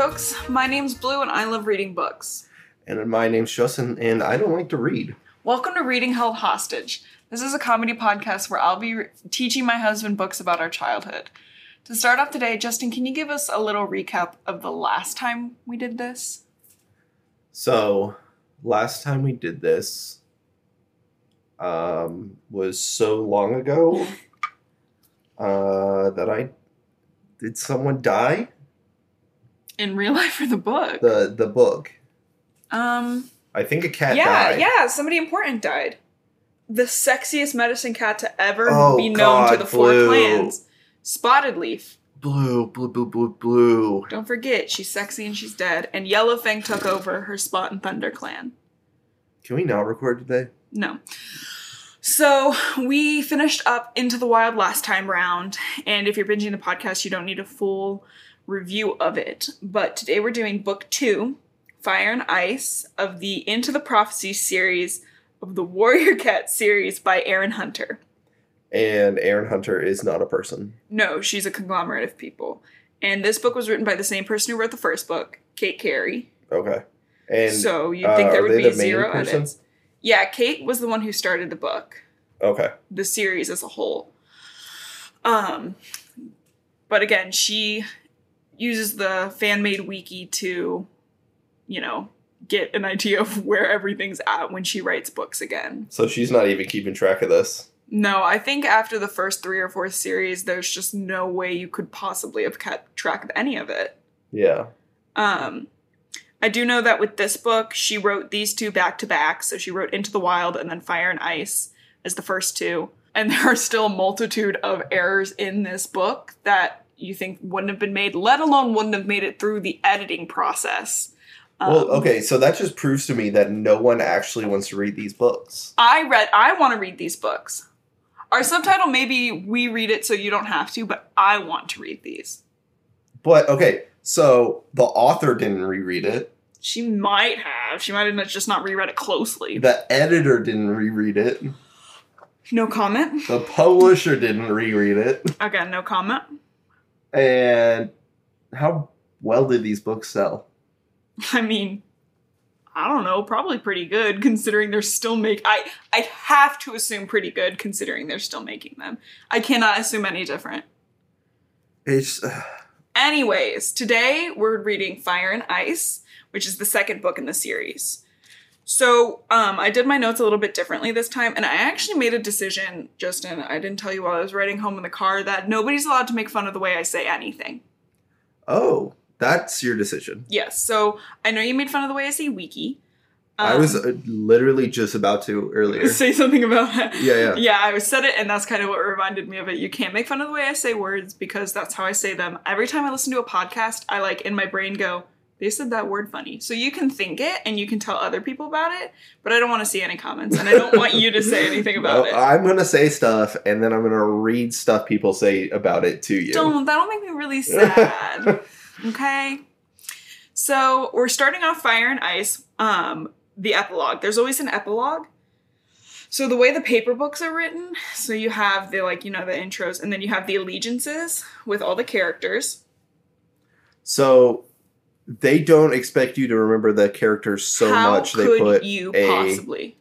folks. My name's Blue and I love reading books. And my name's Justin, and I don't like to read. Welcome to Reading Held Hostage. This is a comedy podcast where I'll be re- teaching my husband books about our childhood. To start off today, Justin, can you give us a little recap of the last time we did this? So, last time we did this um, was so long ago uh, that I did someone die? In real life or the book? The the book. Um I think a cat yeah, died. yeah, somebody important died. The sexiest medicine cat to ever Oh, be known to God, the four clans. Spotted Leaf. Blue, blue, blue, blue, blue. Don't forget, she's sexy and she's dead. And Yellowfang took over her Spot and Thunder clan. Can we not record today? No. So we finished up Into the Wild last time round, and if you're binging the podcast, you don't need a full review of it. But today we're doing book two, Fire and Ice, of the Into the Prophecy series of the Warrior Cat series by Erin Hunter. And Erin Hunter is not a person. No, she's a conglomerate of people. And this book was written by the same person who wrote the first book, Kate Cary. Okay. And so you'd uh, think there would be the zero person? edits. Yeah, Kate was the one who started the book. okay. the series as a whole. Um, but again, she uses the fan made wiki to, you know, get an idea of where everything's at when she writes books again. So she's not even keeping track of this. No, I think after the first three or four series, there's just no way you could possibly have kept track of any of it. Yeah. Um, I do know that with this book, she wrote these two back to back. So she wrote Into the Wild and then Fire and Ice as the first two. And there are still a multitude of errors in this book that you think wouldn't have been made, let alone wouldn't have made it through the editing process. Well, Um, okay, so that just proves to me that no one actually wants to read these books. I read, I want to read these books. Our subtitle, maybe we read it so you don't have to, but I want to read these. But okay, so the author didn't reread it. She might have. She might have just not reread it closely. The editor didn't reread it. No comment. The publisher didn't reread it. Again, no comment. And how well did these books sell? I mean, I don't know, probably pretty good considering they're still make I I have to assume pretty good considering they're still making them. I cannot assume any different. It's uh, Anyways, today we're reading Fire and Ice, which is the second book in the series. So, um, I did my notes a little bit differently this time, and I actually made a decision, Justin. I didn't tell you while I was riding home in the car that nobody's allowed to make fun of the way I say anything. oh, that's your decision. Yes, so I know you made fun of the way I say wiki. I was Um, uh, literally just about to earlier. say something about that. Yeah, yeah. Yeah, I said it, and that's kind of what reminded me of it. You can't make fun of the way I say words because that's how I say them. Every time I listen to a podcast, I like in my brain go, they said that word funny. So you can think it and you can tell other people about it, but I don't want to see any comments and I don't want you to say anything about No, it. I'm gonna say stuff, and then I'm gonna read stuff people say about it to you. Don't, that'll make me really sad. okay? So we're starting off Fire and Ice, um, the epilogue. There's always an epilogue. So the way the paper books are written, so you have the like, you know, the intros, and then you have the allegiances with all the characters. So they don't expect you to remember the characters so How much. They could put you a possibly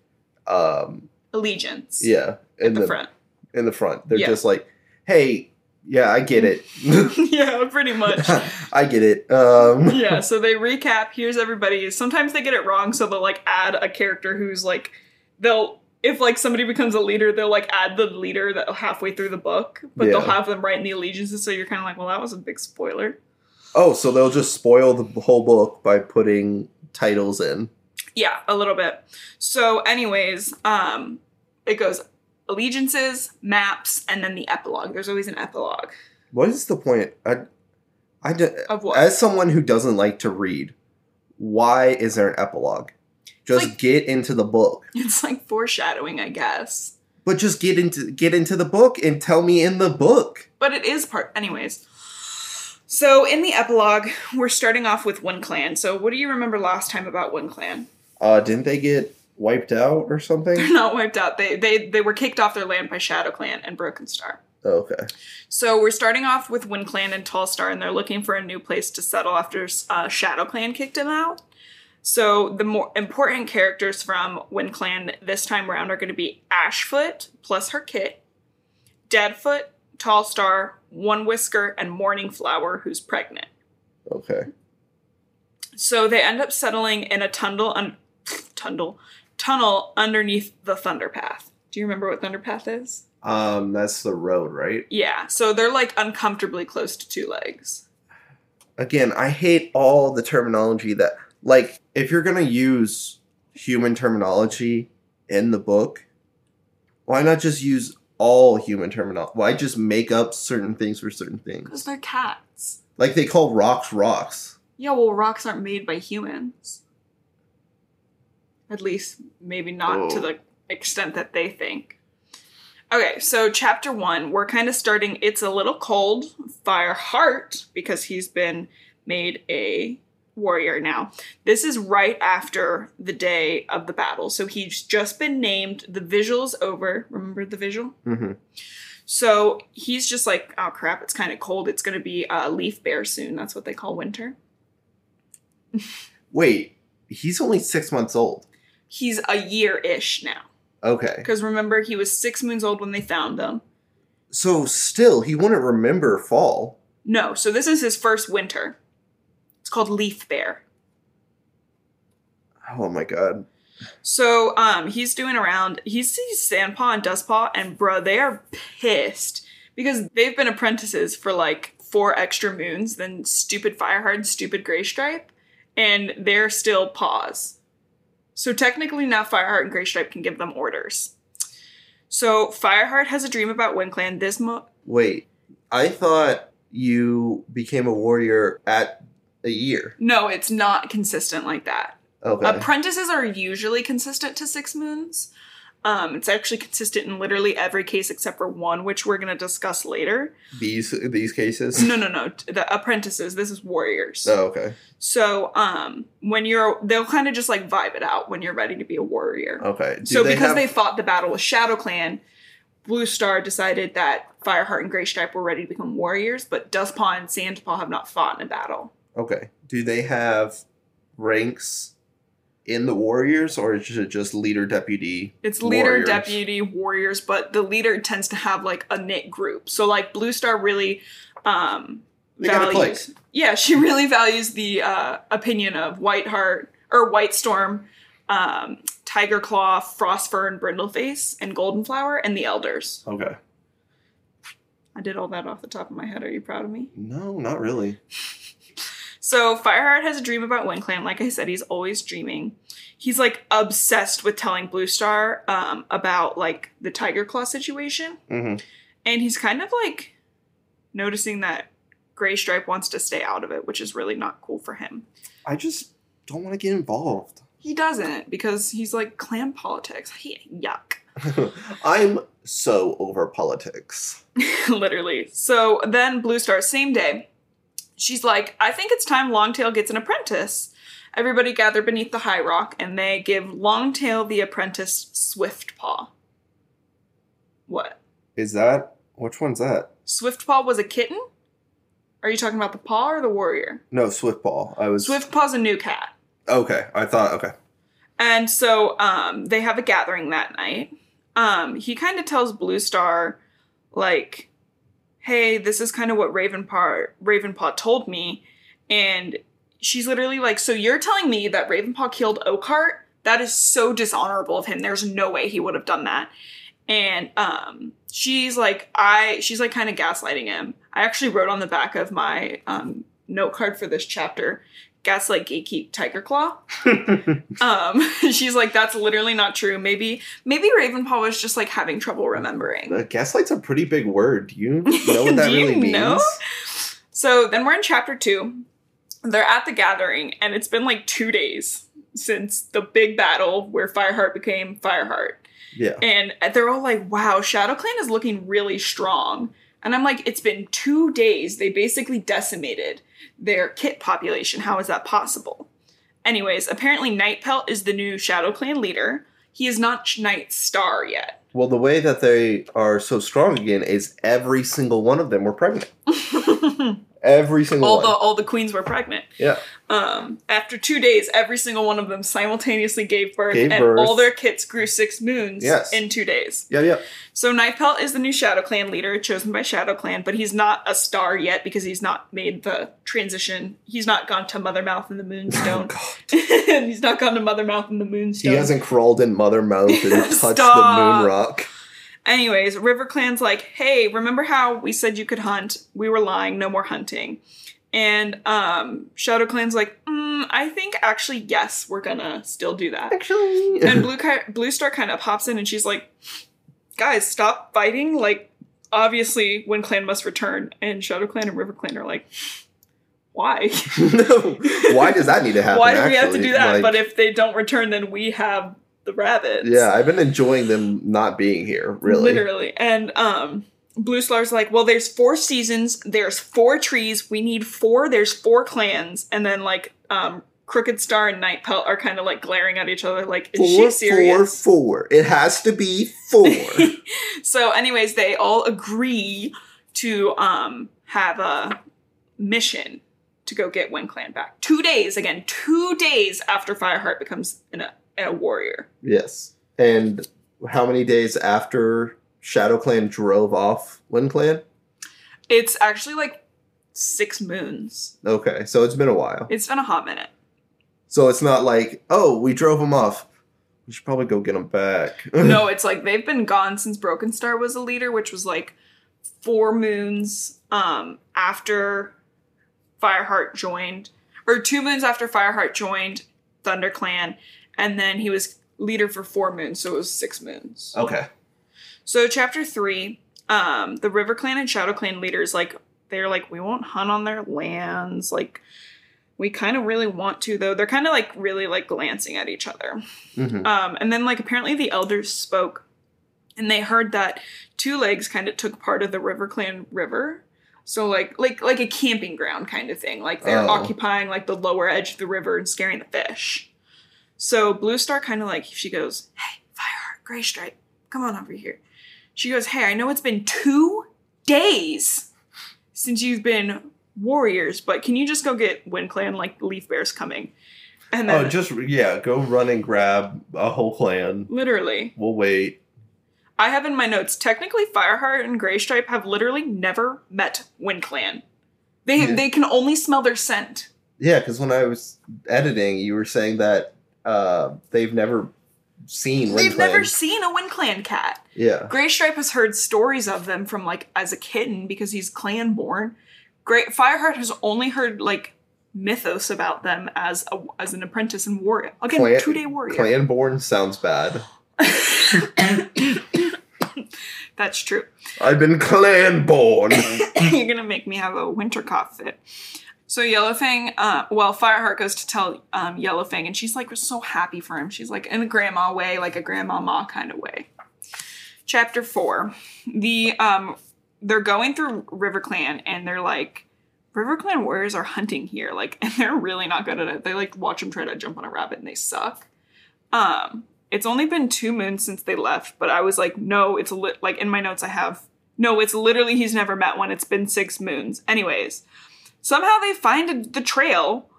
um allegiance? yeah in the, the, front. in the front. They're Yeah. just like, hey, yeah, I get it. yeah, pretty much. I get it. Um, yeah, so they recap. Here's everybody. Sometimes they get it wrong, so they'll like add a character who's like they'll if like somebody becomes a leader, they'll like add the leader that halfway through the book, but they'll have them write in the allegiances. So you're kind of like, well, that was a big spoiler. Oh, so they'll just spoil the whole book by putting titles in. Yeah, a little bit. So, anyways, um, it goes allegiances, maps, and then the epilogue. There's always an epilogue What is the point? I, I d- of what. as someone who doesn't like to read, why is there an epilogue? Just like- get into the book. it's like foreshadowing, I guess. But just get into get into the book and tell me in the book. but it is part anyways so in the epilogue we're starting off with Wind Clan so what do you remember last time about Wind Clan Uh, didn't they get wiped out or something? they're not wiped out they they they were kicked off their land by shadow clan and broken star Okay. So we're starting off with Wind Clan and Tallstar, and they're looking for a new place to settle after uh, Shadow Clan kicked them out. So the more important characters from Wind Clan this time around are going to be Ashfoot plus her kit, Deadfoot, Tallstar, One Whisker, and Morning Flower, who's pregnant. Okay. So they end up settling in a tunnel, un- tunnel, tunnel underneath the Thunderpath. Do you remember what Thunderpath is? Um, that's the road, right? Yeah. So they're like uncomfortably close to two legs. Again, I hate all the terminology that like if you're gonna use human terminology in the book, why not just use all human terminology? Why just make up certain things for certain things? Because they're cats. Like they call rocks rocks. Yeah, well, rocks aren't made by humans. At least, maybe not to Oh. the extent that they think. Okay, so chapter one, we're kind of starting It's a Little Cold, Fireheart, because he's been made a warrior now. This is right after the day of the battle. So he's just been named, the visual's over. Remember the visual? hmm So he's just like, oh crap, it's kind of cold. It's going to be a leaf bare soon. That's what they call winter. Wait, he's only six months old. He's a year ish now. Okay. Because remember, he was six moons old when they found him. So still, he wouldn't remember fall. No, so this is his first winter. It's called Leaf Bare. Oh my god. So um, he's doing around. He sees Sandpaw and Dustpaw, and bro, they are pissed because they've been apprentices for like four extra moons than stupid Fireheart and stupid Graystripe, and they're still paws. So technically, now Fireheart and Graystripe can give them orders. So Fireheart has a dream about WindClan. This mo- Wait, I thought you became a warrior at a year. no, it's not consistent like that. Okay. Apprentices are usually consistent to six moons. Um, it's actually consistent in literally every case except for one, which we're going to discuss later. these these cases. No, no, no. The apprentices. This is warriors. Oh, okay. So, um, when you're, they'll kind of just like vibe it out when you're ready to be a warrior. Okay. Do so, because have- they fought the battle with Shadow Clan, Blue Star decided that Fireheart and Graystripe were ready to become warriors, but Dustpaw and Sandpaw have not fought in a battle. Okay. Do they have ranks in the warriors, or is it just leader, deputy? It's leader, warriors? deputy, warriors, but the leader tends to have like a knit group. So like Blue Star really um They got a values place. Yeah, she really values the uh opinion of Whiteheart or White Storm, um, Tiger Claw, Frostfern, Brindleface, and Goldenflower, and the elders. Okay. I did all that off the top of my head. Are you proud of me? No, not really. So Fireheart has a dream about WindClan. Like I said, he's always dreaming. He's like obsessed with telling Blue Star um, about like the Tiger Claw situation. hmm And he's kind of like noticing that Gray Stripe wants to stay out of it, which is really not cool for him. I just don't want to get involved. He doesn't because he's like clan politics. He yuck. I'm so over politics. Literally. So then Blue Star, same day, she's like, I think it's time Longtail gets an apprentice. Everybody gather beneath the high rock and they give Longtail the apprentice Swiftpaw. What? Is that which one's that? Swiftpaw was a kitten? Are you talking about the paw or the warrior? No, Swiftball. I was Swift Paw's a new cat. Okay, I thought okay. And so um, they have a gathering that night. Um, he kind of tells Blue Star, like, hey, this is kind of what Ravenpaw, Ravenpaw told me. And she's literally like, so you're telling me that Ravenpaw killed Oakheart? That is so dishonorable of him. There's no way he would have done that. And um, she's like, I, she's like kind of gaslighting him. I actually wrote on the back of my um, note card for this chapter, gaslight gatekeep Tiger Claw. Um, she's like, that's literally not true. Maybe, maybe Ravenpaw was just like having trouble remembering. Uh, gaslight's a pretty big word. Do you know what that really means? know? So then we're in chapter two. They're at the gathering, and it's been like two days since the big battle where Fireheart became Fireheart. Yeah. And they're all like, wow, Shadow Clan is looking really strong. And I'm like, it's been two days. They basically decimated their kit population. How is that possible? Anyways, apparently Nightpelt is the new Shadow Clan leader. he is not Night Star yet. Well, the way that they are so strong again is every single one of them were pregnant. Every single all one. the all the queens were pregnant. yeah. Um, after two days, every single one of them simultaneously gave birth, Gave and birth. all their kits grew six moons Yes. in two days. Yeah, yeah. So Nightpelt is the new Shadow Clan leader, chosen by Shadow Clan, but he's not a star yet because he's not made the transition. He's not gone to Mother Mouth and the Moonstone. he's not gone to Mother Mouth and the Moonstone. He hasn't crawled in Mother Mouth and touched the moon rock. Anyways, River Clan's like, hey, remember how we said you could hunt? We were lying, no more hunting. And um, Shadow Clan's like, mm, I think actually, yes, we're gonna still do that. Actually. and Blue Ki- Blue Star kind of pops in and she's like, guys, stop fighting. Like, obviously, Wind Clan must return. And Shadow Clan and River Clan are like, why? no. Why does that need to happen? why do we have to do that? Like, but if they don't return, then we have the rabbits. yeah, I've been enjoying them not being here. Really. Literally. And um Blue Star's like, well, there's four seasons, there's four trees, we need four, there's four clans, and then like um Crooked Star and Night Pelt are kind of like glaring at each other, like, is Four, she four, serious? four. It has to be four. so, anyways, they all agree to um have a mission to go get Wind Clan back. Two days, again, two days after Fireheart becomes an, a warrior. yes. And how many days after Shadow Clan drove off Wind Clan? It's actually like six moons. Okay, so it's been a while. It's been a hot minute. So it's not like, oh, we drove them off. We should probably go get them back. no, it's like they've been gone since Broken Star was a leader, which was like four moons um after Fireheart joined, or two moons after Fireheart joined Thunder Clan, and then he was leader for four moons, so it was six moons. okay. So chapter three, um, the River Clan and Shadow Clan leaders like they're like we won't hunt on their lands, like we kind of really want to though. They're kind of like really like glancing at each other. hmm Um, and then like apparently the elders spoke, and they heard that Two Legs kind of took part of the River Clan River. So like like like a camping ground kind of thing. Like they're Oh. occupying like the lower edge of the river and scaring the fish. So Blue Star kind of like she goes, "Hey, Fireheart, Gray Stripe, come on over here." She goes, "Hey, I know it's been two days since you've been warriors, but can you just go get Wind Clan? Like Leaf Bare's coming." And oh, then Oh, just yeah, go run and grab a whole clan. literally, We'll wait. I have in my notes, technically Fireheart and Graystripe have literally never met Wind Clan. They Yeah. they can only smell their scent. Yeah, because when I was editing, you were saying that uh, they've never seen. They've never Clan. seen a Wind Clan cat. Yeah. Graystripe has heard stories of them from like as a kitten because he's clan born. Great Fireheart has only heard like mythos about them as a as an apprentice and warrior. Again, Clan- two day warrior. Clanborn sounds bad. That's true. I've been clanborn. You're gonna make me have a winter cough fit. So Yellowfang, uh, well, Fireheart goes to tell um, Yellowfang, and she's like so happy for him. She's like in a grandma way, like a grandma ma kind of way. Chapter four, the um, they're going through River Clan, and they're like, River Clan warriors are hunting here, like, and they're really not good at it. They like watch them try to jump on a rabbit, and they suck. Um, it's only been two moons since they left, but I was like, no, it's li- like in my notes I have no, it's literally he's never met one. It's been six moons. Anyways, somehow they find the trail,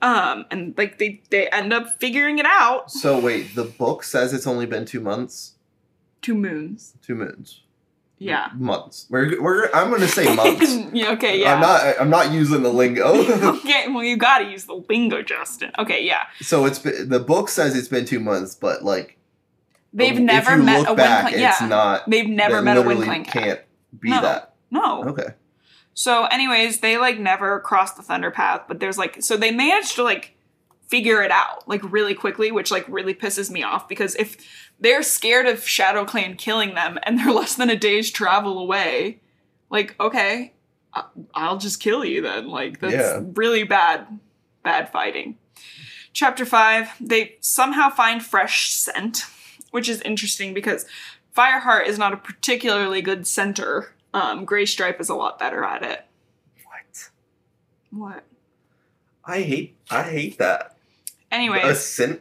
um, and like they they end up figuring it out. so wait, the book says it's only been two months, Two moons. two moons. Yeah. months. We're we're. I'm gonna say months. Okay. Yeah. I'm not. I'm not using the lingo. okay. Well, you gotta use the lingo, Justin. Okay. Yeah. so it's been, the book says it's been two months, but like They've never met a back, clan. It's Yeah. not. They've never met a wind literally clan cat. Can't be No. that. No. Okay. So, anyways, they like never crossed the thunder path, but there's like so they managed to like figure it out like really quickly, which like really pisses me off because if they're scared of Shadow Clan killing them and they're less than a day's travel away, like okay, I'll just kill you then. Like that's Yeah. really bad, bad fighting. Chapter five, they somehow find fresh scent, which is interesting because Fireheart is not a particularly good scenter. Um, Gray Stripe is a lot better at it. What? What? I hate. I hate that. Anyway, cent-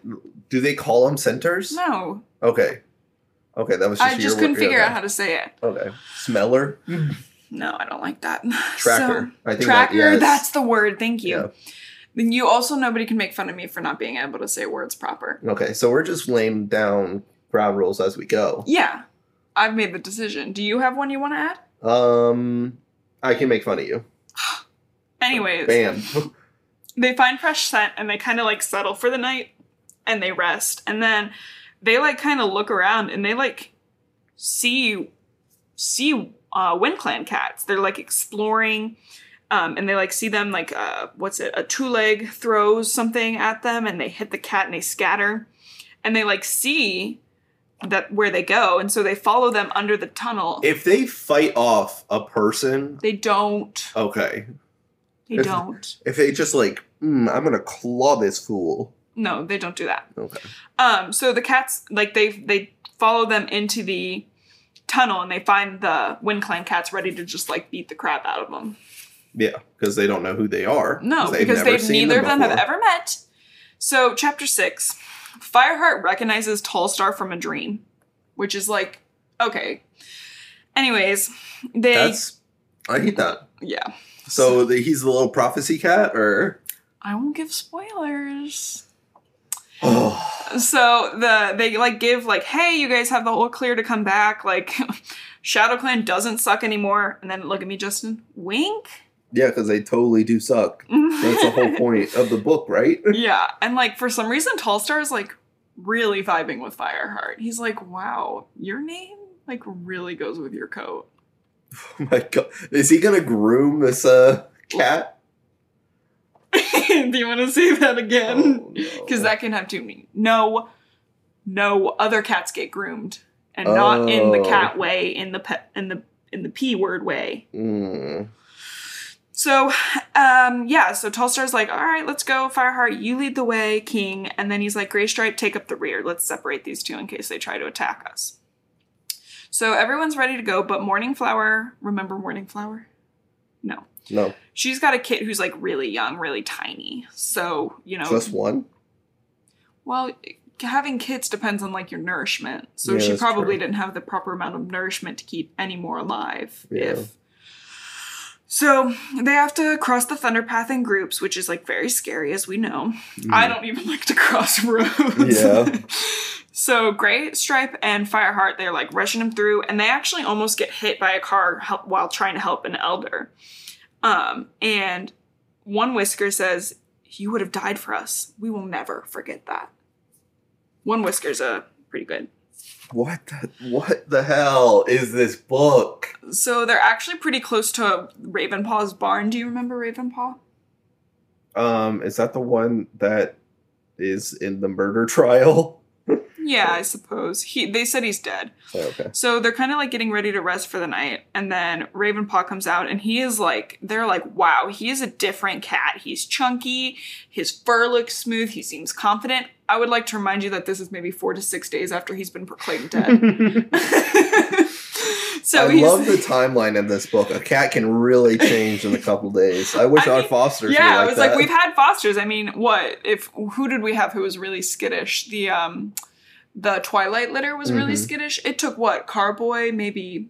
do they call them centers? no, Okay. Okay, that was just I just couldn't word- figure okay. out how to say it. Okay. Smeller? No, I don't like that. Tracker. I So, think tracker, that, that's the word. Thank you. Yeah. Then you also nobody can make fun of me for not being able to say words proper. Okay, so we're just laying down ground rules as we go. Yeah, I've made the decision. Do you have one you want to add? Um, I can make fun of you. Anyways, Bam. they find fresh scent and they kind of like settle for the night and they rest and then they like kind of look around and they like see see uh wind clan cats they're like exploring um, and they like see them like uh what's it a two leg throws something at them and they hit the cat and they scatter and they like see that where they go and so they follow them under the tunnel if they fight off a person, they don't okay. they If- don't If they just like, mm, I'm gonna claw this fool. no they don't do that Okay. Um, so the cats like they they follow them into the tunnel and they find the Wind Clan cats ready to just like beat the crap out of them. Yeah, because they don't know who they are. No, because they've neither of them have ever met. So chapter six, Fireheart recognizes Tallstar from a dream, which is like okay. Anyways, they That's I hate that. yeah. So the, he's the little prophecy cat, or I won't give spoilers. oh, So the they like give like, hey, you guys have the whole clear to come back. Like, Shadow Clan doesn't suck anymore. And then look at me, Justin. Wink. Yeah, because they totally do suck. That's the whole point of the book, right? yeah, and like for some reason, Tallstar is like really vibing with Fireheart. He's like, wow, your name like really goes with your coat. Oh my god, is he gonna groom this uh cat? Do you want to say that again? Oh, no. Because that can have two meanings. No, no other cats get groomed, and not in the Oh. cat way, in the pet, in the in the p word way. Mm. So, um, yeah, so Tallstar's like, all right, let's go, Fireheart, you lead the way, King. And then he's like, Graystripe, take up the rear. Let's separate these two in case they try to attack us. So everyone's ready to go, but Morning Flower, remember Morning Flower? No. No, She's got a kid who's like really young, really tiny. So, you know, just one. well, having kids depends on like your nourishment. So Yeah, she probably true. didn't have the proper amount of nourishment to keep any more alive. Yeah. If so, they have to cross the thunder path in groups, which is like very scary, as we know. I don't even like to cross roads. Yeah. so Gray Stripe and Fireheart, they're like rushing him through, and they actually almost get hit by a car help, while trying to help an elder. Um, and one Whisker says, "You would have died for us. We will never forget that." One Whisker's a pretty good. What the what the hell is this book? So they're actually pretty close to Ravenpaw's barn. Do you remember Ravenpaw? Um, is that the one that is in the murder trial? Yeah, I suppose. He they said he's dead. Oh, okay. So they're kind of like getting ready to rest for the night, and then Ravenpaw comes out, and he is like, they're like, wow, he is a different cat. He's chunky, his fur looks smooth, he seems confident. I would like to remind you that this is maybe four to six days after he's been proclaimed dead. so I he's love the timeline in this book. A cat can really change in a couple days. I wish I our mean, fosters yeah, were I like was that. like, we've had fosters. I mean, what if who did we have who was really skittish? The um, the Twilight litter was really Mhm. skittish. It took what Carboy maybe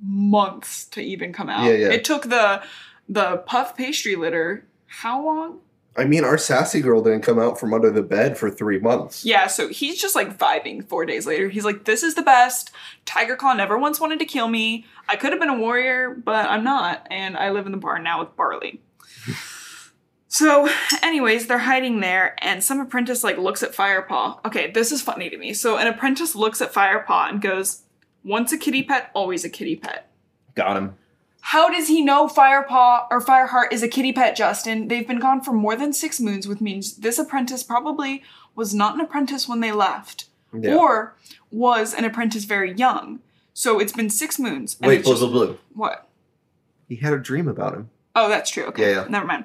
months to even come out. Yeah, yeah. It took the the puff pastry litter how long? I mean, our sassy girl didn't come out from under the bed for three months. Yeah, so he's just like vibing four days later. He's like, this is the best. Tiger Claw never once wanted to kill me. I could have been a warrior, but I'm not. And I live in the barn now with Barley. so, anyways, they're hiding there, and some apprentice like looks at Firepaw. Okay, this is funny to me. So, an apprentice looks at Firepaw and goes, once a kitty pet, always a kitty pet. Got him. How does he know Firepaw or Fireheart is a kitty pet, Justin? They've been gone for more than six moons, which means this apprentice probably was not an apprentice when they left, Yeah. or was an apprentice very young. So it's been six moons. Wait, just- Blue. what? He had a dream about him. Oh, that's true. Okay, Yeah, yeah. never mind.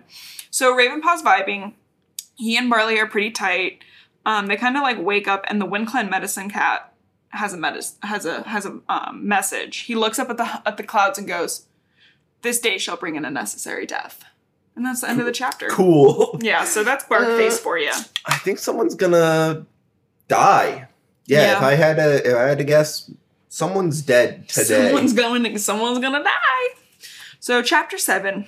So Ravenpaw's vibing. He and Barley are pretty tight. Um, they kind of like wake up, and the WindClan medicine cat has a medis- has a has a um, message. He looks up at the at the clouds and goes, "This day shall bring an unnecessary death." And that's the end of the chapter. Cool. Yeah, so that's Bark Uh, Face for you. I think someone's gonna die. Yeah, Yeah. if I had to if I had to guess, someone's dead today. Someone's going. Someone's gonna die. So chapter seven,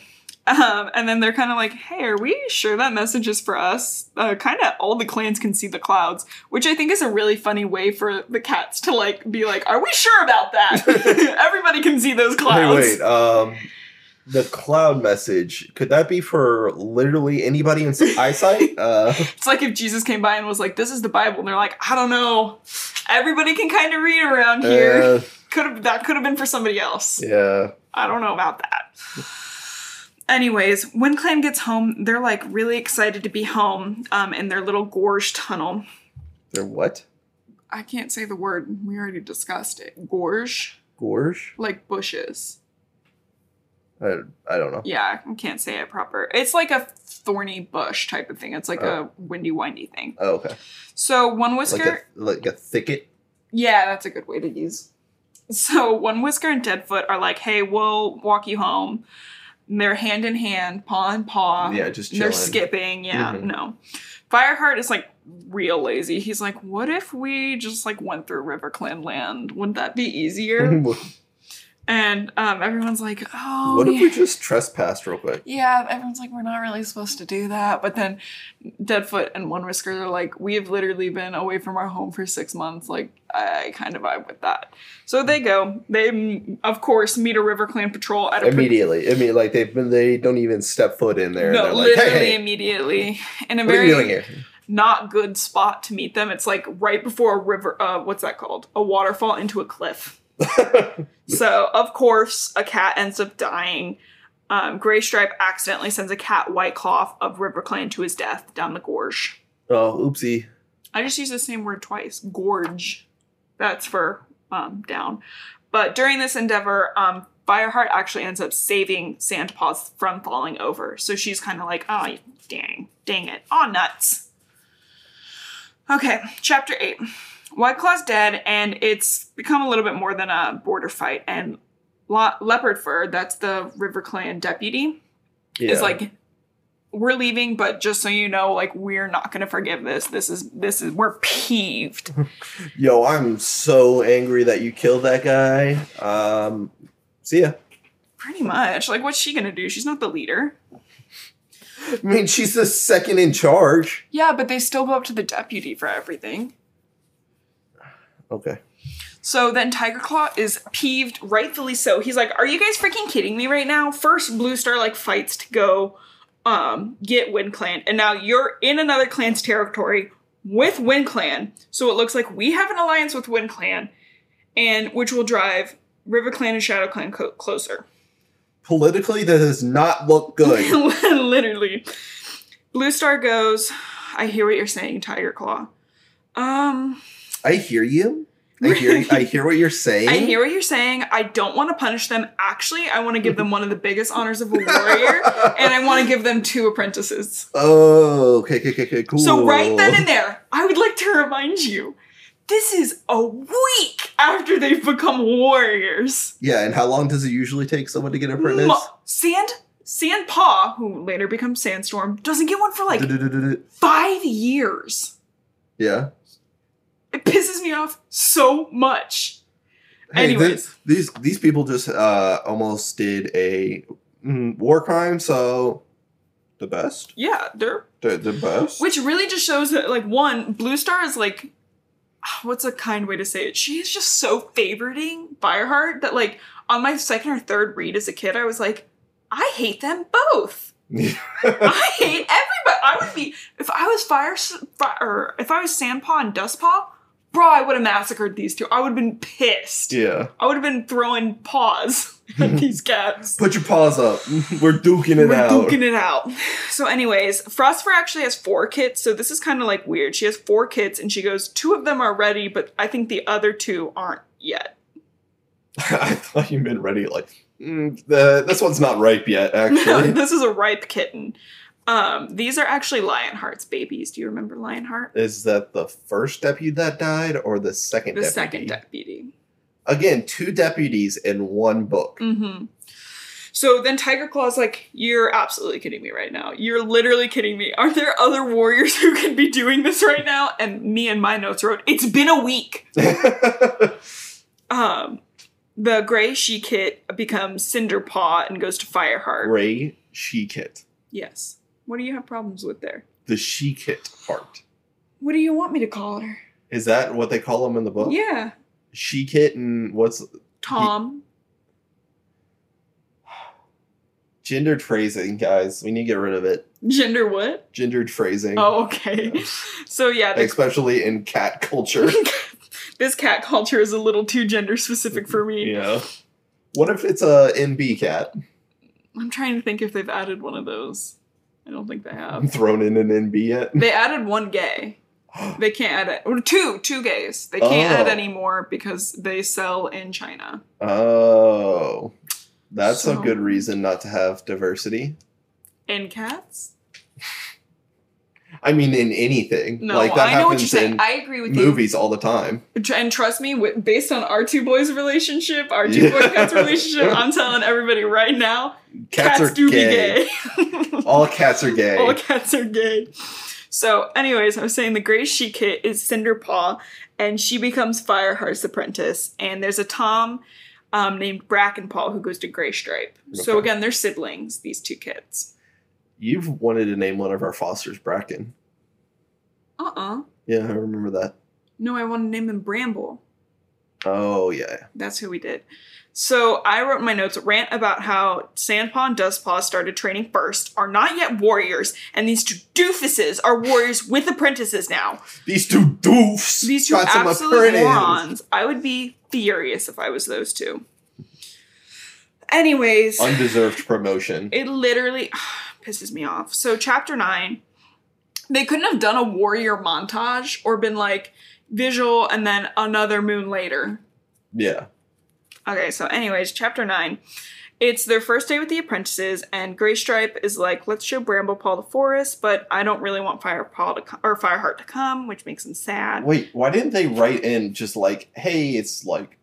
um, and then they're kind of like, "Hey, are we sure that message is for us?" Uh, kind of all the clans can see the clouds, which I think is a really funny way for the cats to like be like, "Are we sure about that?" Everybody can see those Hey, clouds. wait. Um, the cloud message could that be for literally anybody in eyesight? Uh, It's like if Jesus came by and was like, "This is the Bible," and they're like, "I don't know." Everybody can kind of read around here. uh, Could have that could have been for somebody else. yeah. I don't know about that. Anyways, Wind Clan gets home, they're like really excited to be home um, in their little gorge tunnel. They're what? I can't say the word. We already discussed it. Gorge, Gorge? like bushes. I, I don't know. Yeah, I can't say it proper. It's like a thorny bush type of thing. It's like a windy, windy thing. Oh, okay. So one Like whisker. a like a thicket. Yeah, that's a good way to use. So one whisker and Deadfoot are like, "Hey, we'll walk you home." And they're hand in hand, paw in paw. Yeah, just And they're skipping. Yeah, Mhm. no. Fireheart is like real lazy. He's like, "What if we just like went through River Clan land? Wouldn't that be easier?" and um, everyone's like, "Oh, What if yeah. we just trespassed real quick? Yeah, everyone's like, we're not really supposed to do that. But then Deadfoot and One Whisker are like, we have literally been away from our home for six months. Like, I kind of vibe with that. So they go. They, of course, meet a River Clan patrol at a. pre- Immediately. I mean, like they've been they don't even step foot in there. no, they're like, literally hey, hey, immediately. In a what are you doing very here? not good spot to meet them. It's like right before a river, uh, what's that called? A waterfall into a cliff. So, of course, a cat ends up dying. Um, Gray Stripe accidentally sends a cat White Claw of River Clan to his death down the gorge. oh, oopsie. I just used the same word twice. Gorge. That's for um, down. But during this endeavor, um, Fireheart actually ends up saving Sandpaws from falling over. So she's kind of like, oh, dang, dang it. Aw, nuts. Okay, chapter 8. White Claw's dead, and it's become a little bit more than a border fight. And Le- Leopard Fur, that's the River Clan deputy, Yeah. is like we're leaving but just so you know like we're not going to forgive this this is this is we're peeved Yo, I'm so angry that you killed that guy. Um, see ya. pretty much like what's she going to do she's not the leader I mean, she's the second in charge. yeah but they still go up to the deputy for everything Okay. so then tiger claw is peeved rightfully so. He's like are you guys freaking kidding me right now? First blue star like fights to go um get wind clan and now you're in another clan's territory with wind clan. So it looks like we have an alliance with wind clan and which will drive river clan and shadow clan co- closer. Politically, that does not look good. literally. Blue star goes i hear what you're saying tiger claw. Um I hear you. I hear. I hear what you're saying. I hear what you're saying. I don't want to punish them. Actually, I want to give them one of the biggest honors of a warrior, and I want to give them two apprentices. Oh, okay, okay, okay, cool. So, right then and there, I would like to remind you this is a week after they've become warriors. Yeah, and how long does it usually take someone to get an apprentice? Mu- Sand, Sandpaw, who later becomes Sandstorm, doesn't get one for like five years. Yeah. It pisses me off so much. Hey, Anyways. these these people just uh almost did a mm, war crime, so the best, Yeah, they're the, the best. Which really just shows that, like, one, Blue Star is like, what's a kind way to say it? She is just so favoriting Fireheart that, like, on my second or third read as a kid, I was like, I hate them both. I hate everybody. I would be if I was Fire, Fire or if I was Sandpaw and Dustpaw, bro. I would have massacred these two. I would have been pissed. yeah. I would have been throwing paws at these cats. Put your paws up. We're duking it We're out. duking it out. So, anyways, Frostfur actually has four kits, so this is kind of like weird. She has four kits, and she goes, two of them are ready, but I think the other two aren't yet. I thought you meant ready. Like mm, the, this one's not ripe yet. Actually, this is a ripe kitten. Um, these are actually Lionheart's babies. Do you remember Lionheart? is that the first deputy that died or the second? The deputy? second deputy. Again, two deputies in one book. hmm So then Tiger Claw's like, You're absolutely kidding me right now. You're literally kidding me. Aren't there other warriors who can be doing this right now? And me and my notes wrote, It's been a week. Um, the gray she kit becomes Cinder Paw and goes to Fireheart. Gray she kit. Yes. What do you have problems with there? The she kit part. What do you want me to call her? Is that what they call them in the book? Yeah. She kit and what's Tom. gendered phrasing, guys? We need to get rid of it. Gender what? Gendered phrasing. Oh, okay. So yeah, the, Especially in cat culture. this cat culture is a little too gender specific for me. yeah. What if it's a NB cat? I'm trying to think if they've added one of those. I don't think they have. thrown in an NB yet. They added one gay. They can't add it. Or two, two gays. They can't add Oh. any more because they sell in China. Oh. That's a good reason not to have diversity. In cats? I mean, in anything. No, like that I know what you're happens saying. in I agree with movies all the time. And trust me, with, based on our two boys' relationship, our two boy cats' relationship, I'm telling everybody right now, Cats, are do gay. be gay. All cats are gay. All cats are gay. So, anyways, I was saying the Gray She Kit is Cinderpaw, and she becomes Fireheart's apprentice. And there's a Tom um, named Brackenpaw who goes to Gray Stripe. So again, they're siblings. These two kids. You've wanted to name one of our fosters Bracken. Uh uh Yeah, I remember that. No, I want to name them Bramble. Oh yeah. That's who we did. So I wrote in my notes rant about how Sandpaw and Dustpaw started training first, are not yet warriors, and these two doofuses are warriors with apprentices now. These two doofs. These two got absolute morons. I would be furious if I was those two. Anyways, Undeserved promotion. it literally pisses me off. So chapter 9, they couldn't have done a warrior montage or been like visual and then another moon later. Yeah. Okay, so anyways, chapter 9. It's their first day with the apprentices, and Graystripe is like, let's show Bramble Bramblepaw the forest, but I don't really want Firepaw to come, or Fireheart to come, which makes him sad. Wait, why didn't they write in just like, hey, it's like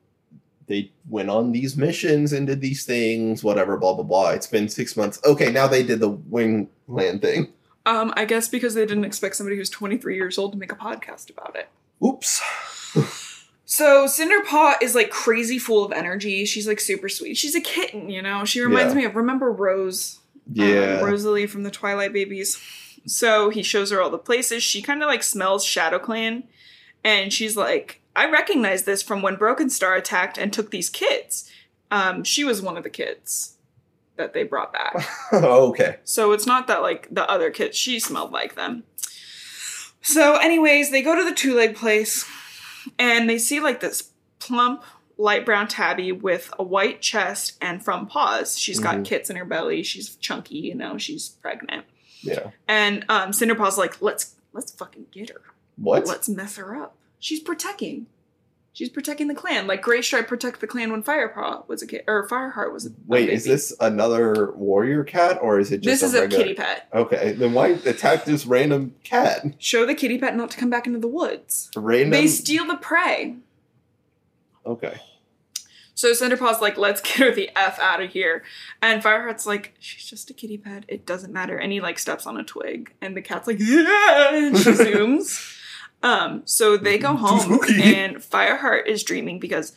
they went on these missions and did these things, whatever, blah blah blah. It's been six months. Okay, now they did the WindClan thing. Um, I guess because they didn't expect somebody who's 23 years old to make a podcast about it. Oops. So Cinderpaw is like crazy full of energy. She's like super sweet. She's a kitten, you know. She reminds Yeah. me of remember Rose, Yeah. um, Rosalie from the Twilight Babies. So he shows her all the places. She kind of like smells Shadow Clan, and she's like, "I recognize this from when Broken Star attacked and took these kids." Um, she was one of the kids that they brought back. okay. So it's not that like the other kids, she smelled like them. So, anyways, they go to the two leg place and they see like this plump, light brown tabby with a white chest and from paws. She's got Mhm. kits in her belly. She's chunky, you know, she's pregnant. Yeah. And um Cinderpaw's like, let's let's fucking get her. What? Let's mess her up. She's protecting. She's protecting the clan. Like Gray Stripe protected the clan when Firepaw was a kid or Fireheart was a a Wait, is this another warrior cat or is it just This is a kitty pet. Okay, then why attack this random cat? Show the kitty pet not to come back into the woods. Random. They steal the prey. okay. So Cinderpaw's like, let's get her the F out of here. And Fireheart's like, she's just a kitty pet. It doesn't matter. And he like steps on a twig. And the cat's like, yeah, and she zooms. Um, so they go home Spooky. and Fireheart is dreaming because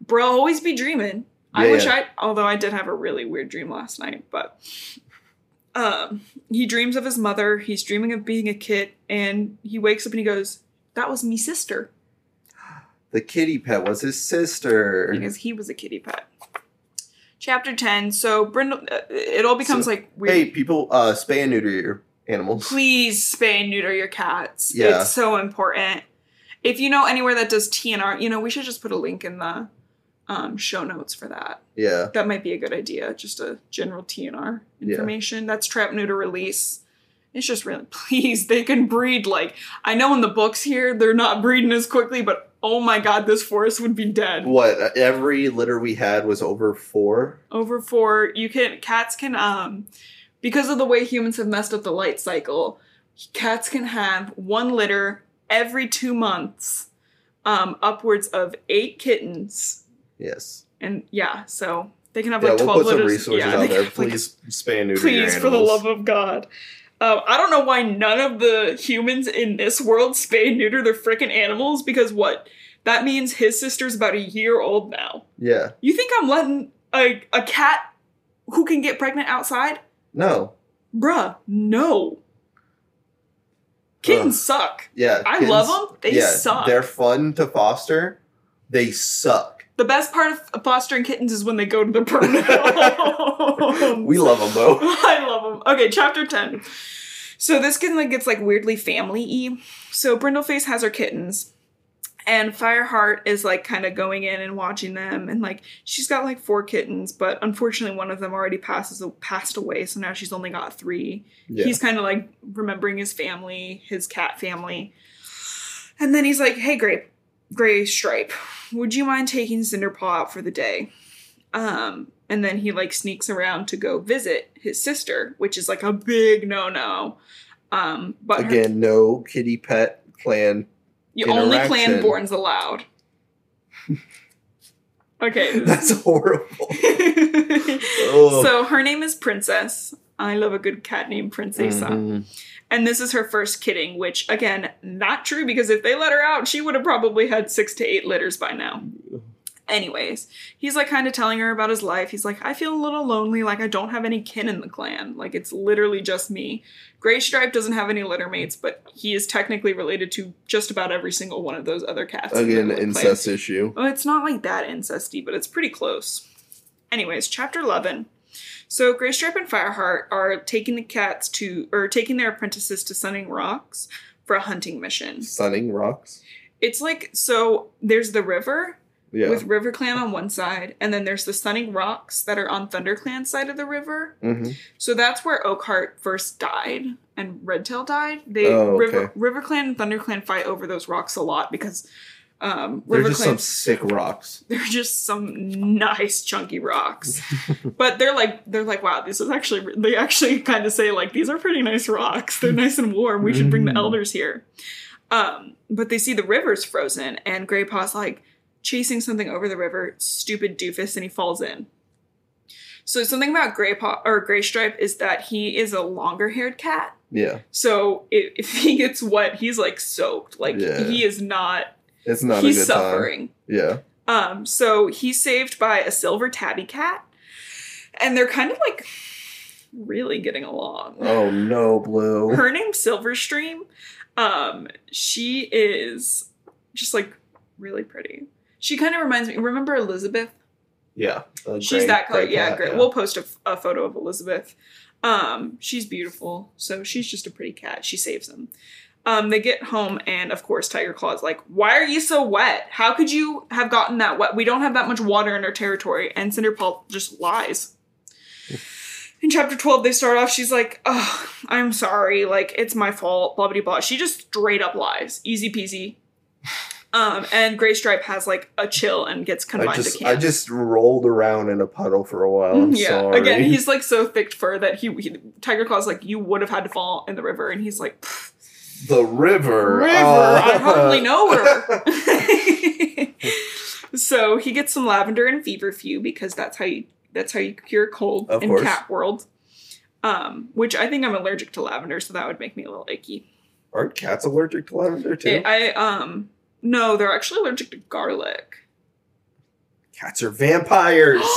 bro always be dreaming. I wish yeah. I although I did have a really weird dream last night, but um he dreams of his mother, he's dreaming of being a kid, and he wakes up and he goes, That was me sister. The kitty pet was his sister. because he was a kitty pet. Chapter 10. So Brindle, uh, it all becomes So, like weird. Hey, people, uh, spay and neuter your animals. Please spay and neuter your cats. Yeah. It's so important. If you know anywhere that does TNR, you know, we should just put a link in the um, show notes for that. Yeah. That might be a good idea. Just a general TNR Yeah. information. That's trap neuter release. It's just really, please, they can breed. Like, I know in the books here, they're not breeding as quickly, but oh my god, this forest would be dead. What? Every litter we had was over four. over four. you can cats can um because of the way humans have messed up the light cycle cats can have one litter every two months um upwards of eight kittens Yes. and yeah so They can have Yeah, like we'll twelve put some litters. resources yeah, out there. have, like, Please spay and neuter your please, for the love of God. Um, I don't know why none of the humans in this world spay and neuter their freaking animals because what? That means his sister's about a year old now. Yeah. You think I'm letting a, a cat who can get pregnant outside? No. Bruh, no. Kittens suck. Yeah. I kittens- love them. They yeah, suck. They're fun to foster. They suck. The best part of fostering kittens is when they go to the home. We love them though. I love them. Okay, chapter 10. So this kitten like gets like weirdly family-y. So Brindleface has her kittens. And Fireheart is like kind of going in and watching them, and like she's got like four kittens, but unfortunately one of them already passes passed away, so now she's only got three. Yeah. He's kind of like remembering his family, his cat family. And then he's like, hey, Gray, Gray Stripe, would you mind taking Cinderpaw out for the day? Um, and then he like sneaks around to go visit his sister, which is like a big no no. Um, but her- Again, no kitty pet clan. You only clan borns allowed. okay. That's horrible. So her name is Princess. I love a good cat named Princesa. Mhm. And this is her first kidding, which again, not true because if they let her out, she would have probably had six to eight litters by now. Anyways, he's like kind of telling her about his life. He's like, I feel a little lonely, like I don't have any kin in the clan. Like it's literally just me. Gray Stripe doesn't have any litter mates, but he is technically related to just about every single one of those other cats. Again, clan. incest issue. Well, it's not like that incesty, but it's pretty close. Anyways, chapter 11. So Graystripe and Fireheart are taking the cats to, or taking their apprentices to Sunning Rocks for a hunting mission. Sunning rocks. It's like, so there's the river Yeah. with River Clan on one side, and then there's the Sunning Rocks that are on Thunder Clan side of the river. hmm So that's where Oakheart first died and Redtail died. They Oh, River okay. River Clan and Thunder Clan fight over those rocks a lot because um, They're River just Clan some sick rocks. they're just some nice chunky rocks but they're like they're like wow this is actually they actually kind of say like these are pretty nice rocks they're nice and warm we should bring the Mm. elders here um but they see the river's frozen and gray paw's like chasing something over the river stupid doofus and he falls in so something about gray paw or gray stripe is that he is a longer haired cat Yeah. so if, if he gets wet he's like soaked like Yeah. he is not It's not he's a good suffering time. Yeah. um, so he's saved by a silver tabby cat, and they're kind of like really getting along. Oh no, Blue. Her name's Silverstream. Um, she is just like really pretty. She kind of reminds me. Remember Elizabeth? Yeah. A She's gray- that color. Yeah, cat, great. We'll post a photo of Elizabeth. Um, she's beautiful. So she's just a pretty cat. She saves them. Um, they get home, and of course, Tiger Claw's like, "Why are you so wet? How could you have gotten that wet? We don't have that much water in our territory." And Cinderpaw just lies. In chapter 12, they start off, she's like, Oh, I'm sorry, like, it's my fault, blah blah blah. She just straight up lies. Easy peasy. Um, and Gray Stripe has like a chill and gets confined I to just camp. I just rolled around in a puddle for a while. I'm yeah. sorry. Again, he's like so thick fur that he, he Tiger Claw's like you would have had to fall in the river, and he's like "Pfft, the river. river. uh, I hardly know her. so he gets some lavender and feverfew because that's how you that's how you cure cold Of in course. cat world. Um, which I think I'm allergic to lavender, so that would make me a little icky. Aren't cats allergic to lavender too? It- I um no, they're actually allergic to garlic. Cats are vampires.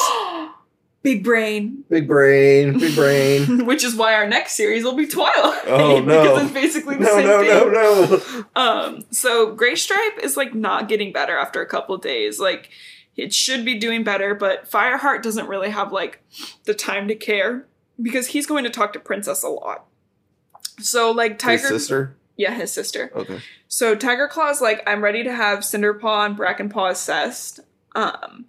Big brain. big brain, big brain. Which is why our next series will be Twilight. Oh, no. because it's basically the No, same no, thing. no, no. Um, so Gray Stripe is like not getting better after a couple of days. Like it should be doing better, but Fireheart doesn't really have like the time to care because he's going to talk to Princess a lot. So like Tiger, His sister. Yeah, his sister. Okay. So Tiger Claw's like, I'm ready to have Cinderpaw and Brackenpaw assessed. Um,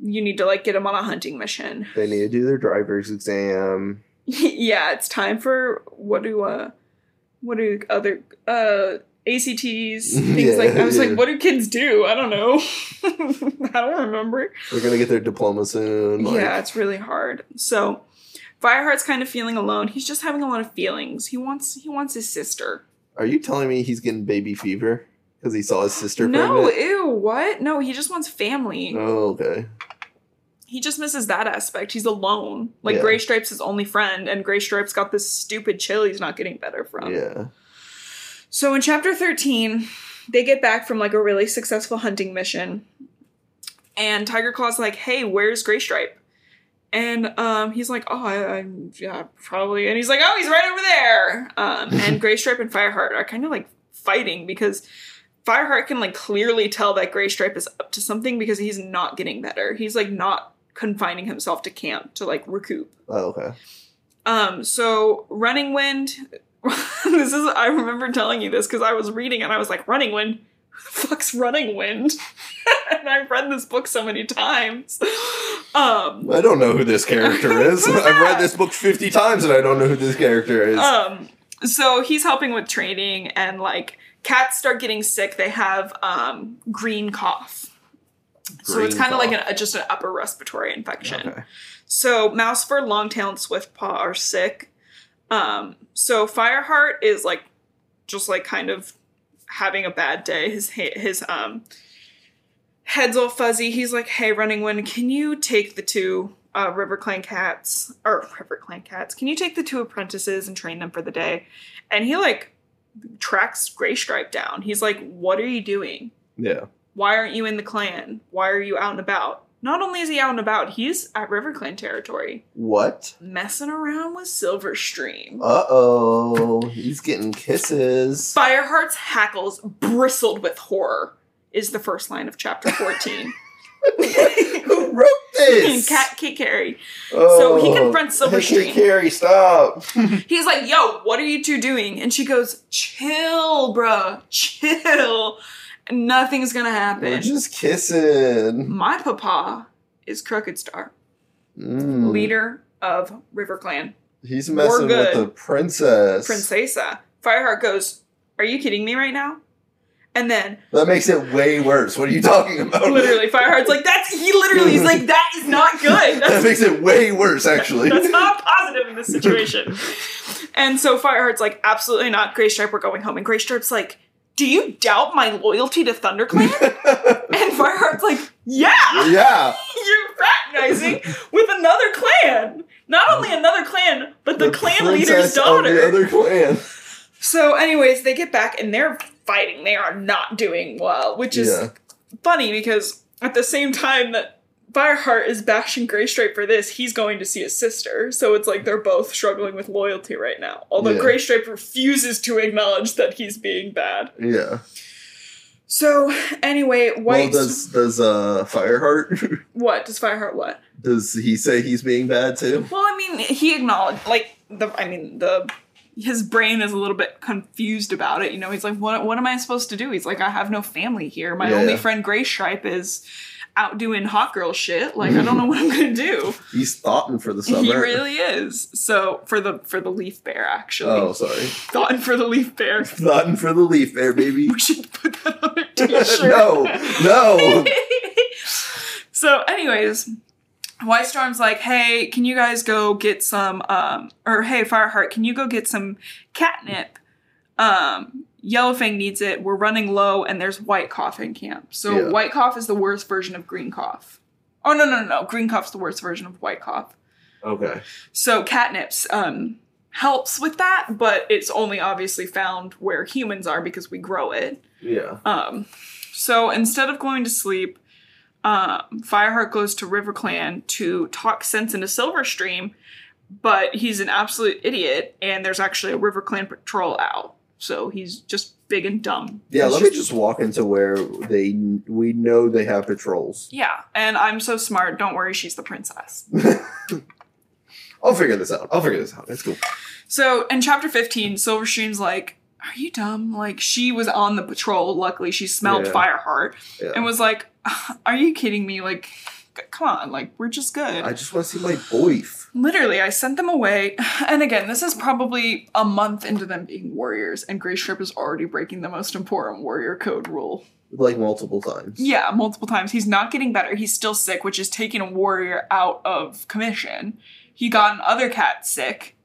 you need to like get them on a hunting mission. They need to do their driver's exam. yeah, it's time for what do uh what do other uh ACTs things Yeah, like I was yeah. like, what do kids do? I don't know. I don't remember. They're gonna get their diploma soon. Like, yeah, it's really hard. So Fireheart's kind of feeling alone. He's just having a lot of feelings. He wants he wants his sister. Are you telling me he's getting baby fever because he saw his sister No, pregnant? ew, what? No, he just wants family. Oh, okay. he just misses that aspect. He's alone. Like Yeah. Gray Stripe's his only friend, and Gray Stripe's got this stupid chill he's not getting better from. Yeah. So in chapter 13, they get back from like a really successful hunting mission. And Tiger Claw's like, hey, where's Gray Stripe? And um, he's like, oh, I, I'm yeah, probably. And he's like, oh, he's right over there. Um, and Graystripe and Fireheart are kind of like fighting because Fireheart can like clearly tell that Graystripe is up to something because he's not getting better. He's like not confining himself to camp to like recoup. Oh, okay. Um, so Running Wind, this is I remember telling you this because I was reading and I was like, Running Wind? Fuck's Running Wind? and I've read this book so many times. Um, I don't know who this character is. I've read this book 50 times and I don't know who this character is. um, so he's helping with training and like cats start getting sick. They have um green cough. so it's kind of like an, just an upper respiratory infection. okay. So Mousefur, Longtail, and Swiftpaw are sick. Um, so Fireheart is like just like kind of having a bad day. His his um head's all fuzzy. He's like, "Hey, Running Wind, can you take the two uh, River Clan cats or River Clan cats? Can you take the two apprentices and train them for the day?" And he like tracks Gray Stripe down. He's like, "What are you doing?" Yeah. why aren't you in the clan? Why are you out and about? Not only is he out and about, he's at River Clan territory, What? messing around with Silverstream. Uh oh. He's getting kisses. Fireheart's hackles bristled with horror is the first line of chapter 14. Who wrote this? Cat Kate Cary. Oh, So he confronts Hey, Silverstream. Carrie, stop. He's like, yo, what are you two doing? And she goes, chill, bruh, chill. Nothing's gonna happen. We're just kissing. My papa is Crooked Star, Mm. leader of River Clan. He's messing with the princess. Princesa. Fireheart goes, Are you kidding me right now? And then That makes it way worse. What are you talking about? literally Fireheart's like, That's he literally is like, That is not good. that makes it way worse, actually. that's not positive in this situation. and so Fireheart's like, Absolutely not. Gray Stripe, we're going home. And Gray Stripe's like, Do you doubt my loyalty to ThunderClan? and Fireheart's like, Yeah, yeah. you're fraternizing with another clan. Not only another clan, but the, clan leader's daughter. The other clan. So, anyways, they get back and they're fighting. They are not doing well, which is Yeah. funny because at the same time that Fireheart is bashing Graystripe for this, he's going to see his sister. So it's like they're both struggling with loyalty right now. Although Yeah. Refuses to acknowledge that he's being bad. Yeah. So, anyway, Well, does does uh Fireheart what? Does Fireheart what? does he say he's being bad too? Well, I mean, he acknowledged, like, the, I mean, the, his brain is a little bit confused about it. You know, he's like, what, what am I supposed to do? He's like, I have no family here. My Yeah. only friend Gray Stripe is out doing hot girl shit. Like, I don't know what I'm gonna do. He's thoughting for the summer. He really is. So for the for the leaf bare, actually, Oh, sorry. thought for the leaf bare. Thoughting for the leaf bare, baby. We should put that on a t-shirt. no, no. so, anyways, White Storm's like, hey, can you guys go get some, um, or hey, Fireheart, can you go get some catnip? Um, Yellowfang needs it. We're running low, and there's White Cough in camp. So, Yeah. White Cough is the worst version of Green Cough. Oh, no, no, no, no. Green Cough's the worst version of White Cough. Okay. So, catnips, um, helps with that, but it's only obviously found where humans are because we grow it. Yeah. Um, so instead of going to sleep, um, Fireheart goes to River Clan to talk sense into Silverstream, but he's an absolute idiot, and there's actually a River Clan patrol out. So he's just big and dumb. Yeah, let me just walk into where they we know they have patrols. Yeah, and I'm so smart. Don't worry, she's the princess. I'll figure this out. I'll figure this out. That's cool. So in chapter 15, Silverstream's like, Are you dumb? Like, she was on the patrol. Luckily, she smelled Yeah. Fireheart Yeah. and was like, Are you kidding me? Like, come on. Like, we're just good. I just want to see my boyf. Literally, I sent them away. And again, this is probably a month into them being warriors, and Gray Stripe is already breaking the most important warrior code rule. Like multiple times. Yeah, multiple times. He's not getting better. He's still sick, which is taking a warrior out of commission. He got another cat sick.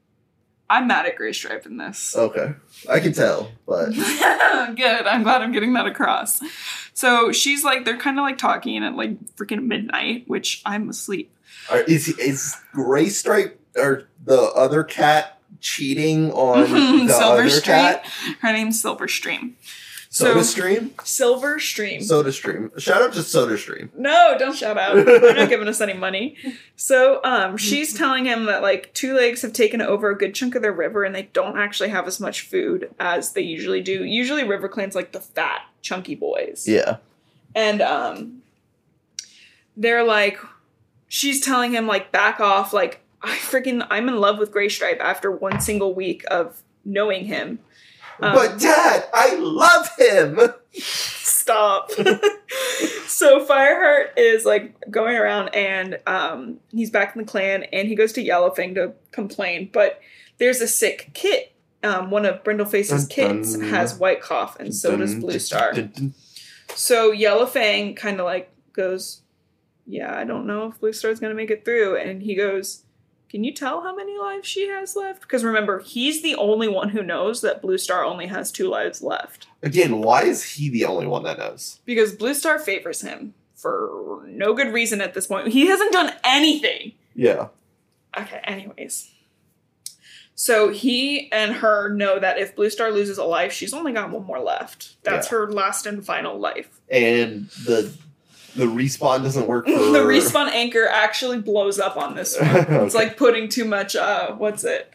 I'm mad at Gray Stripe in this. Okay, I can tell, but Good. I'm glad I'm getting that across. So she's like, they're kind of like talking at like freaking midnight, which I'm asleep. are, is is Gray Stripe or the other cat cheating on the Silver other cat? Her name's Silver Stream. Soda So- Stream. Silver Stream. Soda Stream. Shout out to Soda Stream. No, don't shout out. They're not giving us any money. So, um, she's telling him that like two legs have taken over a good chunk of their river and they don't actually have as much food as they usually do. Usually River Clan's like the fat, chunky boys. Yeah. And um they're like she's telling him like back off, like I freaking I'm in love with Gray Stripe after one single week of knowing him. Um, but Dad, I love him. Stop. so Fireheart is like going around and um he's back in the clan and he goes to Yellowfang to complain, but there's a sick kit. Um, one of Brindleface's kits has white cough and so does Blue Star. So Yellowfang kind of like goes, "Yeah, I don't know if Blue Star's gonna make it through." And he goes, "Can you tell how many lives she has left?" Because remember, he's the only one who knows that Blue Star only has two lives left. Again, why is he the only one that knows? Because Blue Star favors him for no good reason at this point. He hasn't done anything. Yeah. Okay, anyways. So he and her know that if Blue Star loses a life, she's only got one more left. That's Yeah. her last and final life. And the the respawn doesn't work for the respawn anchor actually blows up on this one. It's like putting too much. Uh, what's it?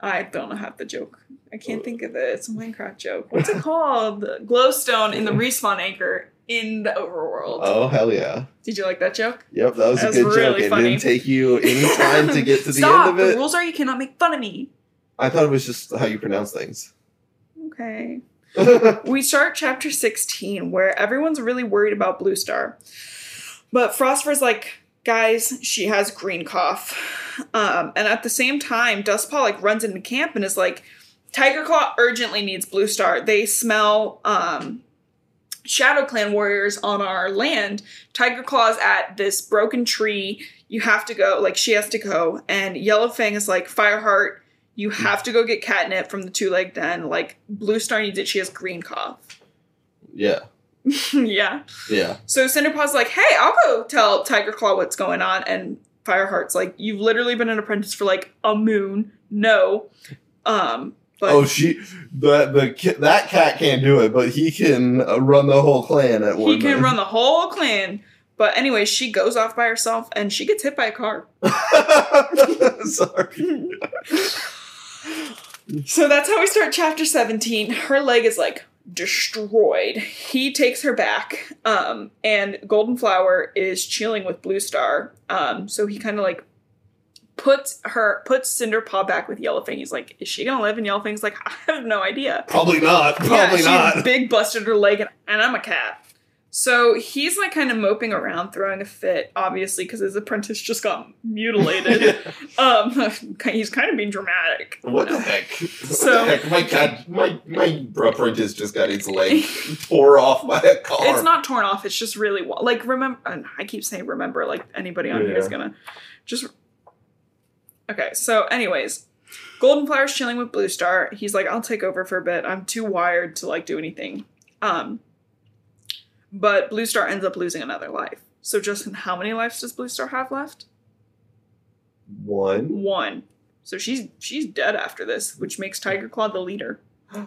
I don't have the joke. I can't think of it. It's a Minecraft joke. What's it called? Glowstone in the respawn anchor in the overworld. Oh hell yeah. Did you like that joke? Yep, that was That a was good really joke. It didn't take you any time to get to the Stop! end of it. The rules are you cannot make fun of me. I thought it was just how you pronounce things. Okay. we start chapter 16 where everyone's really worried about Blue Star. But Frostfur's like, guys, she has green cough. Um, and at the same time, Dustpaw like runs into camp and is like, Tiger Claw urgently needs Blue Star. They smell um, Shadow Clan warriors on our land. Tiger Claw's at this broken tree. You have to go. Like, she has to go. And Yellowfang is like, Fireheart, you have to go get catnip from the two leg den. Like, Blue Star needs it. She has green cough. yeah. yeah. Yeah. So Cinderpaw's like, hey, I'll go tell Tiger Claw what's going on. And Fireheart's like, you've literally been an apprentice for like a moon. No. Um, but oh, she the the that cat can't do it, but he can uh, run the whole clan at one. he can run the whole clan. But anyway, she goes off by herself and she gets hit by a car. Sorry. So that's how we start chapter 17. Her leg is like destroyed. He takes her back. Um, and Golden Flower is chilling with Blue Star. Um, so he kind of like puts her puts Cinderpaw back with Yellowfang. He's like, is she gonna live? And Yellowfang's like, I have no idea. Probably not. Probably she not. big busted her leg and, and I'm a cat. So he's like kind of moping around, throwing a fit, obviously, because his apprentice just got mutilated. um, he's kind of being dramatic. What the heck? So- the heck? My god, my my apprentice just got his leg tore off by a car. It's not torn off. It's just really like remember. and I keep saying remember. Like anybody on here is gonna just. Okay, so anyways, Golden Flower's chilling with Blue Star. He's like, I'll take over for a bit. I'm too wired to like do anything. Um, but Blue Star ends up losing another life. So Justin, how many lives does Blue Star have left? one. One. So she's she's dead after this, which makes Tiger Claw the leader.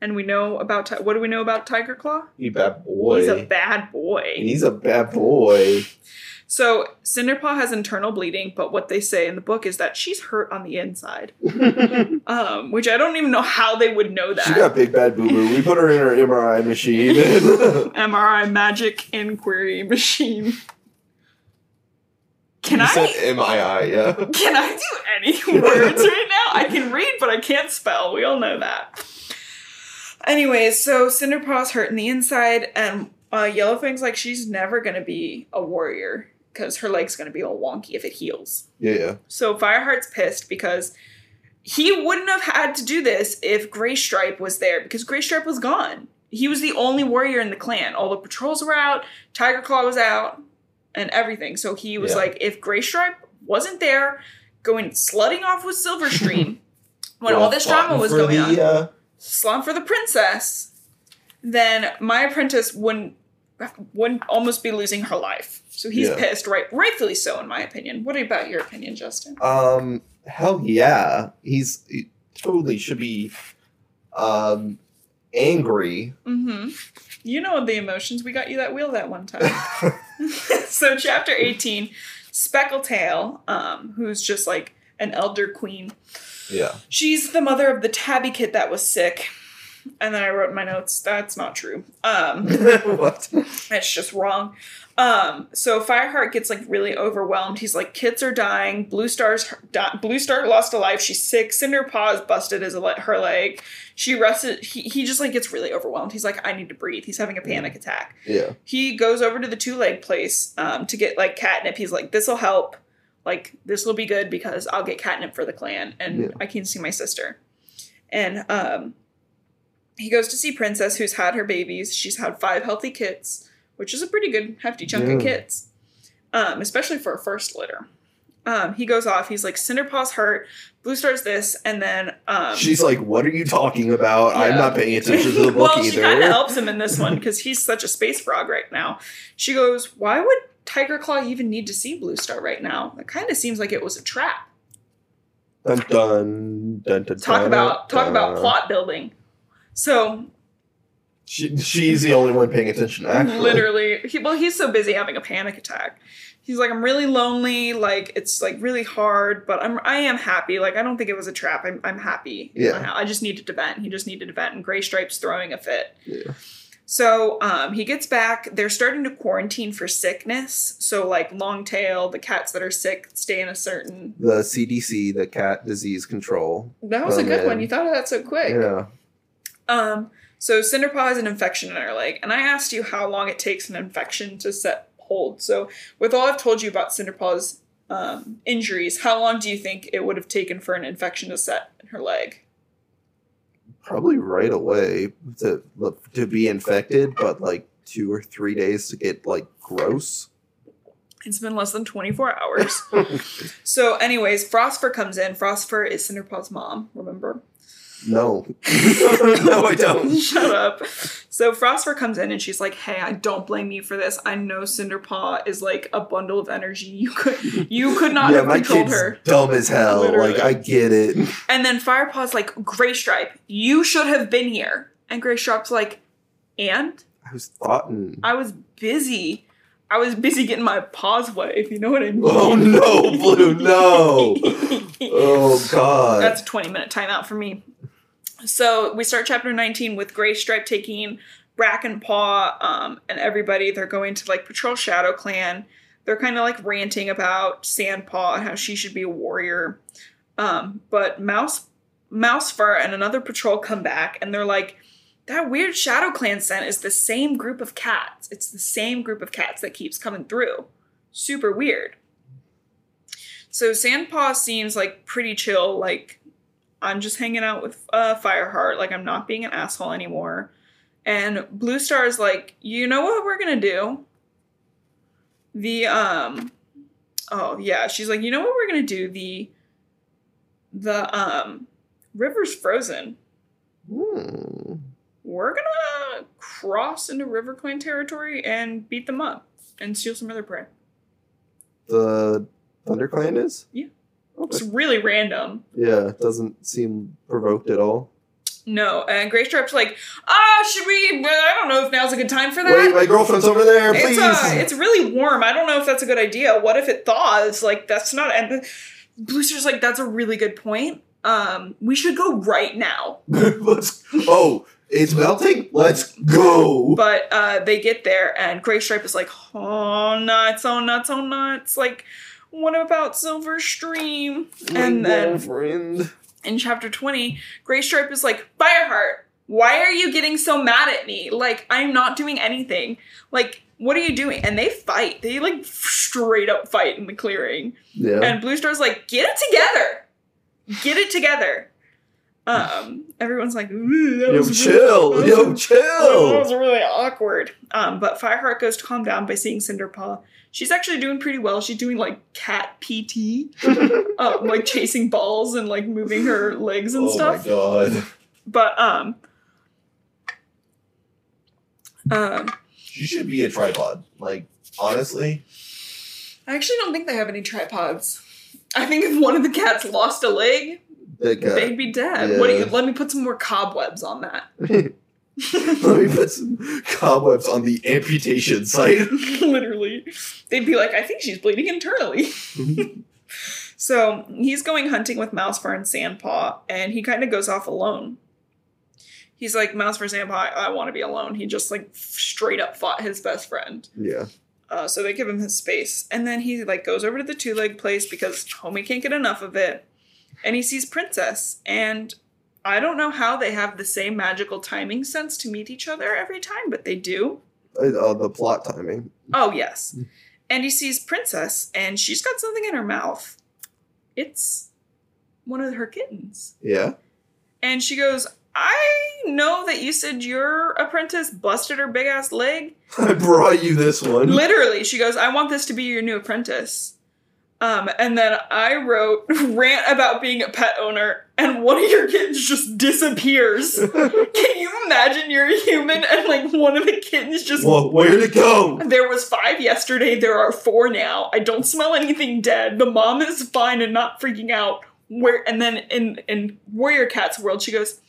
And we know about what do we know about Tiger Claw? You bad boy. He's a bad boy. He's a bad boy. So Cinderpaw has internal bleeding, but what they say in the book is that she's hurt on the inside. Um, which I don't even know how they would know that. she got big bad boo boo. We put her in her MRI machine. MRI magic inquiry machine. Can you I said MII, yeah. can I do any words right now? I can read, but I can't spell. We all know that. Anyways, so Cinderpaw's hurt in the inside, and uh, Yellowfang's like she's never gonna be a warrior because her leg's gonna be all wonky if it heals. Yeah, yeah. So Fireheart's pissed because he wouldn't have had to do this if Gray Stripe was there because Gray Stripe was gone. He was the only warrior in the clan. All the patrols were out, Tiger Claw was out, and everything. So he was Yeah. like, if Gray Stripe wasn't there, going slutting off with Silverstream, when all this drama was going on, the, uh, slum for the princess, then my apprentice wouldn't wouldn't almost be losing her life. So he's Yeah. pissed, right? Rightfully so, in my opinion. What about your opinion, Justin? Um, hell yeah, he's he totally should be, um, angry. Mm-hmm. You know the emotions. We got you that wheel that one time. so chapter 18, Speckletail, um, who's just like an elder queen. yeah. She's the mother of the tabby kid that was sick. And then I wrote in my notes, that's not true. Um, what? That's just wrong. Um, so Fireheart gets like really overwhelmed. He's like, kids are dying. Blue Star's di- Blue Star lost a life. She's sick. Cinder Paw's busted his le- her leg. She rested. He, he just like gets really overwhelmed. He's like, I need to breathe. He's having a panic attack. Yeah. He goes over to the two leg place um, to get like catnip. He's like, this will help. Like this will be good because I'll get catnip for the clan and Yeah. I can see my sister. And um, he goes to see Princess, who's had her babies. She's had five healthy kits, which is a pretty good hefty chunk of kits, um, especially for a first litter. Um, he goes off. He's like, Cinderpaw's hurt. Blue Star's this, and then um, She's like, "What are you talking about? Yeah. I'm not paying attention to the book well, she either." kind of helps him in this one because he's such a space frog right now. She goes, "Why would Tiger Claw even need to see Blue Star right now? It kind of seems like it was a trap." Dun, dun, dun, dun, Talk dun, about talk about plot building. So She, she's the only one paying attention. Actually, literally, he, well, he's so busy having a panic attack. He's like, I'm really lonely. Like it's like really hard, but I'm I am happy. Like I don't think it was a trap. I'm I'm happy. Yeah. I just needed to vent. He just needed to vent, and Gray Stripes throwing a fit. Yeah. So um, he gets back. They're starting to quarantine for sickness. So like long tail, the cats that are sick stay in a certain. The CDC, the Cat Disease Control. That was a good one. You thought of that so quick. Yeah. Um. So Cinderpaw has an infection in her leg, and I asked you how long it takes an infection to set hold. So with all I've told you about Cinderpaw's um, injuries, how long do you think it would have taken for an infection to set in her leg? Probably right away to to be infected, but like two or three days to get like gross. It's been less than 24 hours. so, anyways, Frostfur comes in. Frostfur is Cinderpaw's mom, remember? No, no, I don't. Shut up. So Frostfur comes in and she's like, "Hey, I don't blame you for this. I know Cinderpaw is like a bundle of energy. You could you could not yeah, have my controlled kid's her." dumb as hell. Literally. Like I get it. And then Firepaw's like, Gray Stripe, you should have been here. And Gray Stripe's like, and I was thoughting. I was busy. I was busy getting my paws wet, if you know what I mean. Oh no, Blue, no. Oh god. That's a 20 minute timeout for me. So we start chapter 19 with Gray Stripe taking Brackenpaw um, and everybody. They're going to like patrol Shadow Clan. They're kind of like ranting about Sandpaw and how she should be a warrior. Um, but Mouse, Mouse Fur and another patrol come back and they're like, that weird Shadow Clan scent is the same group of cats. It's the same group of cats that keeps coming through. Super weird. So Sandpaw seems like pretty chill, like I'm just hanging out with uh, Fireheart, like I'm not being an asshole anymore. And Blue Star is like, you know what we're gonna do? The um, oh yeah, she's like, you know what we're gonna do? The the um, river's frozen. Hmm. We're gonna cross into River Clan territory and beat them up and steal some of their prey. The ThunderClan is? Yeah. It's really random. Yeah, it doesn't seem provoked at all. No, and Stripe's like, ah, should we? I don't know if now's a good time for that. Wait, my girlfriend's over there, it's please. uh, it's really warm. I don't know if that's a good idea. What if it thaws? Like that's not. And Blue Star's like, that's a really good point. Um, we should go right now. Let's. Oh, it's melting. Let's go. But uh, they get there, and Gray Stripe is like, oh nuts, oh nuts, oh nuts. Like, what about Silver Stream? and then in chapter 20, Gray Stripe is like, Fireheart, why are you getting so mad at me? Like, I'm not doing anything. Like, what are you doing? And they fight. They like straight up fight in the clearing. Yeah. And Blue Star's like, get it together. Get it together. Um, everyone's like, "Ooh, that Yo, was chill. Really, Yo, chill. that was really awkward. Um, but Fireheart goes to calm down by seeing Cinderpaw. She's actually doing pretty well. She's doing like cat PT, um, like chasing balls and like moving her legs and oh stuff. Oh my god. But um, um, She should be a tripod. Like, honestly. I actually don't think they have any tripods. I think if one of the cats lost a leg, guy. they'd be dead. What do you? Let me put some more cobwebs on that. Let me put some cobwebs on the amputation site. Literally, they'd be like, "I think she's bleeding internally." So he's going hunting with Mousefur and Sandpaw, and he kind of goes off alone. He's like, Mousefur, Sandpaw, I, I want to be alone. He just like straight up fought his best friend. yeah. Uh, so they give him his space, and then he like goes over to the two leg place because homie can't get enough of it, and he sees Princess, and I don't know how they have the same magical timing sense to meet each other every time, but they do. Uh, the plot timing. Oh yes, and he sees Princess, and she's got something in her mouth. It's one of her kittens. Yeah. And she goes, I know that you said your apprentice busted her big ass leg. I brought you this one. Literally, she goes, I want this to be your new apprentice. Um, and then I wrote rant about being a pet owner, and one of your kittens just disappears. Can you imagine you're a human and like one of the kittens just Whoa, where'd it go? There was five yesterday. There are four now. I don't smell anything dead. The mom is fine and not freaking out. Where and then in in Warrior Cat's world, she goes,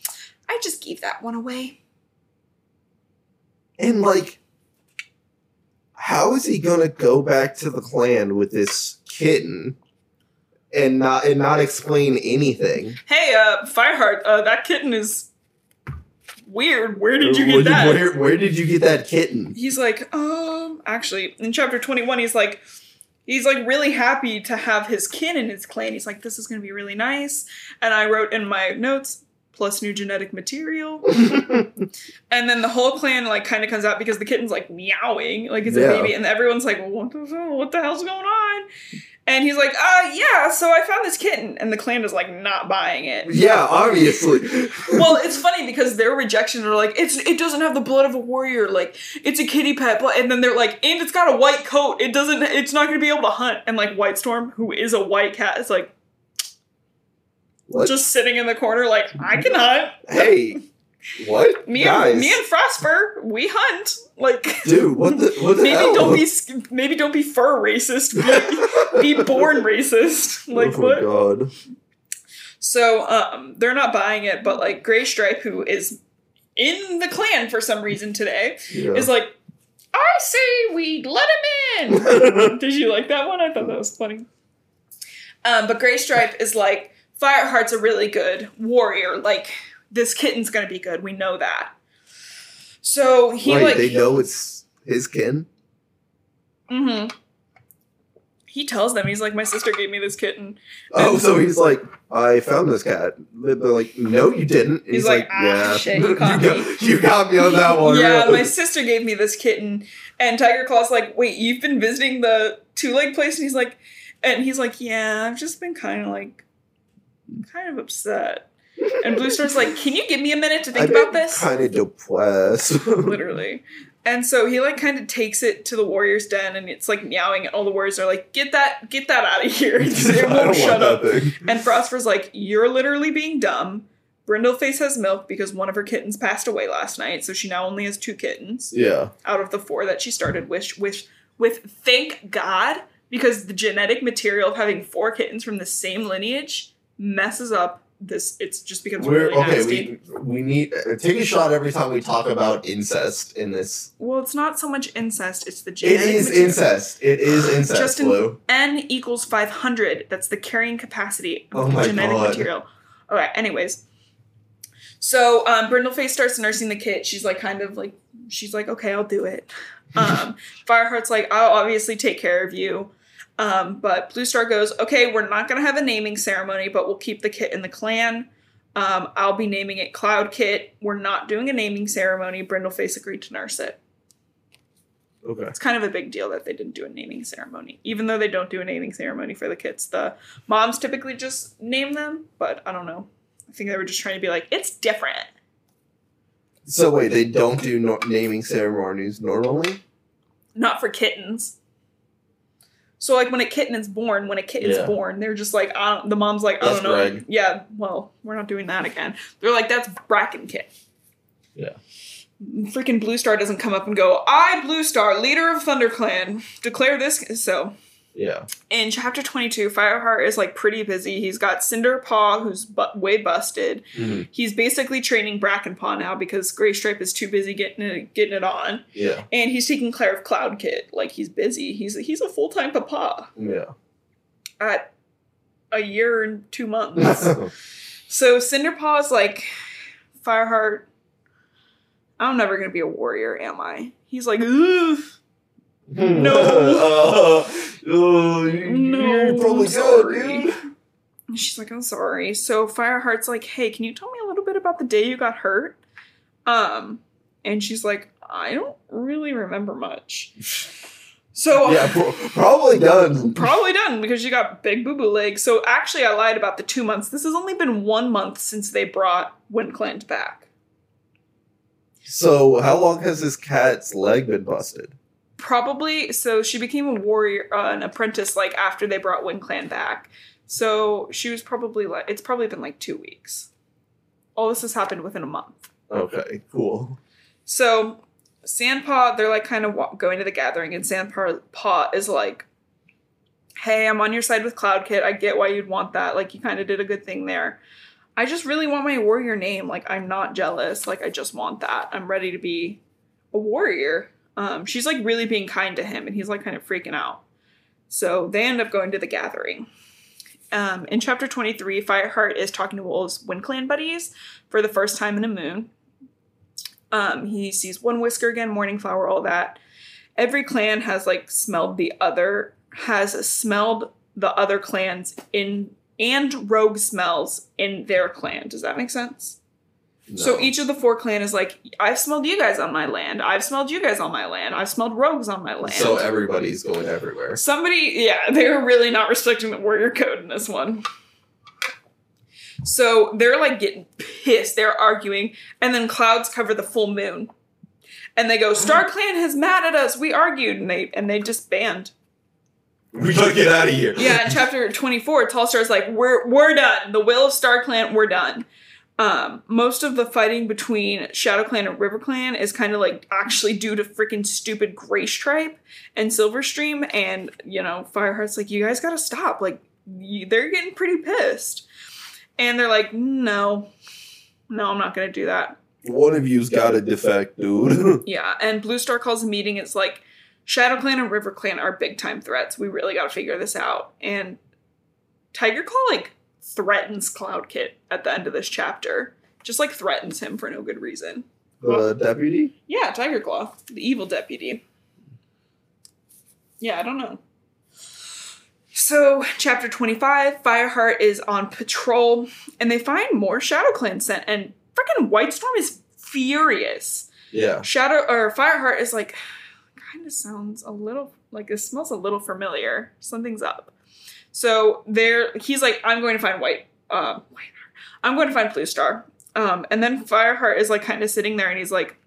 "I just gave that one away." And like, how is he gonna go back to the clan with this kitten and not and not explain anything? Hey, uh, Fireheart, uh, that kitten is weird. Where did you Where- get that? Where, where did you get that kitten? He's like, um, actually, in chapter 21, he's like, he's like really happy to have his kin in his clan. He's like, this is going to be really nice. And I wrote in my notes, plus new genetic material. and then the whole clan like kind of comes out because the kitten's like meowing, like it's Yeah. a baby. And everyone's like, what the, what the hell's going on? And he's like, uh, yeah, so I found this kitten. And the clan is like not buying it. yeah, obviously. well, it's funny because their rejection are like, it's it doesn't have the blood of a warrior, like it's a kitty pet, and then they're like, and it's got a white coat. It doesn't it's not gonna be able to hunt. And like White Storm, who is a white cat, is like What? just sitting in the corner, like, I can hunt. hey, what? Me Guys, and me and Frostfur, we hunt. Like dude, what the what the maybe hell? don't be maybe don't be fur racist. Be, be born racist. Like oh what? god. So um, they're not buying it, but like Gray Stripe, who is in the clan for some reason today, Yeah. is like, I say we let him in. Did you like that one? I thought that was funny. Um, but Gray Stripe is like, Fireheart's a really good warrior. Like this kitten's gonna be good. We know that. So he Wait, like they know it's his kin? Mm hmm He tells them he's like, my sister gave me this kitten. Oh, so he's like, I found this cat. They're like, no, you didn't. And He's like, "Ah, shit, you caught got, me." you got me on that one. yeah, my sister gave me this kitten. And Tiger Claw's like, wait, you've been visiting the two leg place? And he's like, and he's like, yeah, I've just been kind of like, kind of upset. And Blue Star's like, can you give me a minute to think about this? Kind of depressed. Literally. And so he like kind of takes it to the warrior's den, and it's like meowing, and all the warriors are like, "Get that, get that out of here! It won't shut up." And Frostfur's like, You're literally being dumb. Brindleface has milk because one of her kittens passed away last night, so she now only has two kittens Yeah. out of the four that she started with. With, with thank God, because the genetic material of having four kittens from the same lineage messes up this. It's just becomes We're really okay. nasty. We we need uh, take a shot every time we talk about incest in this. well, it's not so much incest; it's the It genetic. is material. incest. It is incest. Justin- Blue. N equals 500. That's the carrying capacity of Oh the genetic God. material. Okay, anyways. So um, Brindleface starts nursing the kit. She's like, kind of like, she's like, okay, I'll do it. Um, Fireheart's like, I'll obviously take care of you. Um, but Blue Star goes, okay, we're not going to have a naming ceremony, but we'll keep the kit in the clan. Um, I'll be naming it Cloud Kit. We're not doing a naming ceremony. Brindleface agreed to nurse it Okay. it's kind of a big deal that they didn't do a naming ceremony. Even though they don't do a naming ceremony for the kits, the moms typically just name them, but I don't know. I think they were just trying to be like, it's different. So wait, they don't do no- naming ceremonies normally. Not for kittens. So like when a kitten is born, when a kitten's Yeah. born, they're just like, I don't, the mom's like, I That's don't know. Greg. Yeah, well, we're not doing that again. They're like, that's Bracken Kit. Yeah. Freaking Blue Star doesn't come up and go, I, Blue Star, leader of ThunderClan, declare this. So Yeah. in chapter 22, Fireheart is like pretty busy. He's got Cinderpaw, who's bu- way busted. Mhm. He's basically training Brackenpaw now because Gray Stripe is too busy getting it, getting it on. Yeah. And he's taking care of Cloud Kit. Like he's busy. He's he's a full time papa Yeah. at a year and two months. so Cinderpaw is like, Fireheart, I'm never gonna be a warrior, am I? He's like, Ugh. No. Uh, oh, you- No, you're probably good, sorry. dude. She's like, I'm sorry. So Fireheart's like, hey, can you tell me a little bit about the day you got hurt? Um, and she's like, I don't really remember much. So Yeah, probably done. probably done because you got big boo boo legs. So actually, I lied about the two months. This has only been one month since they brought WindClan back. So, how long has this cat's leg been busted? Probably. So she became a warrior, uh, an apprentice, like after they brought Wind Clan back. So she was probably like, it's probably been like two weeks. All this has happened within a month. Okay, cool. So Sandpaw, they're like kind of wa- going to the gathering, and Sandpaw Paw is like, "Hey, I'm on your side with Cloud Kit. I get why you'd want that. Like, you kind of did a good thing there. I just really want my warrior name. Like, I'm not jealous. Like, I just want that. I'm ready to be a warrior." Um, she's like really being kind to him, and he's like kind of freaking out. So they end up going to the gathering. Um, in chapter 23, Fireheart is talking to Wolves Wind Clan buddies for the first time in a moon. Um, he sees One Whisker again, Morning Flower, all that. Every clan has like smelled the other, has smelled the other clans in and rogue smells in their clan. Does that make sense? So each of the four clan is like, I've smelled you guys on my land. I've smelled you guys on my land. I've smelled rogues on my land. So everybody's going everywhere. Somebody, yeah, they were really not respecting the warrior code in this one. So they're like getting pissed. They're arguing, and then clouds cover the full moon, and they go, "Star Clan has mad at us. We argued, and they and they just banned." We gotta get out of here. Yeah, in chapter twenty four, Tall Star's like, "We're we're done. The will of Star Clan, we're done." Um, most of the fighting between Shadow Clan and River Clan is kind of like actually due to freaking stupid Gray Stripe and Silverstream, and you know, Fireheart's like, you guys gotta stop. Like, you, they're getting pretty pissed, and they're like, no, no, I'm not gonna do that. One of you's got to defect, dude. Yeah, and Blue Star calls a meeting. It's like Shadow Clan and River Clan are big time threats. We really got to figure this out. And Tiger Claw like threatens Cloud Kit at the end of this chapter, just like threatens him for no good reason. the deputy. Yeah, Tiger Claw, the evil deputy. Yeah, I don't know. So, chapter 25, Fireheart is on patrol and they find more Shadow Clan scent, and freaking Whitestorm is furious. Yeah. Shadow or Fireheart is like, kind of sounds a little like it smells a little familiar. Something's up. So there, he's like, I'm going to find White. Uh, White. I'm going to find Blue Star. Um, and then Fireheart is like kind of sitting there, and he's like,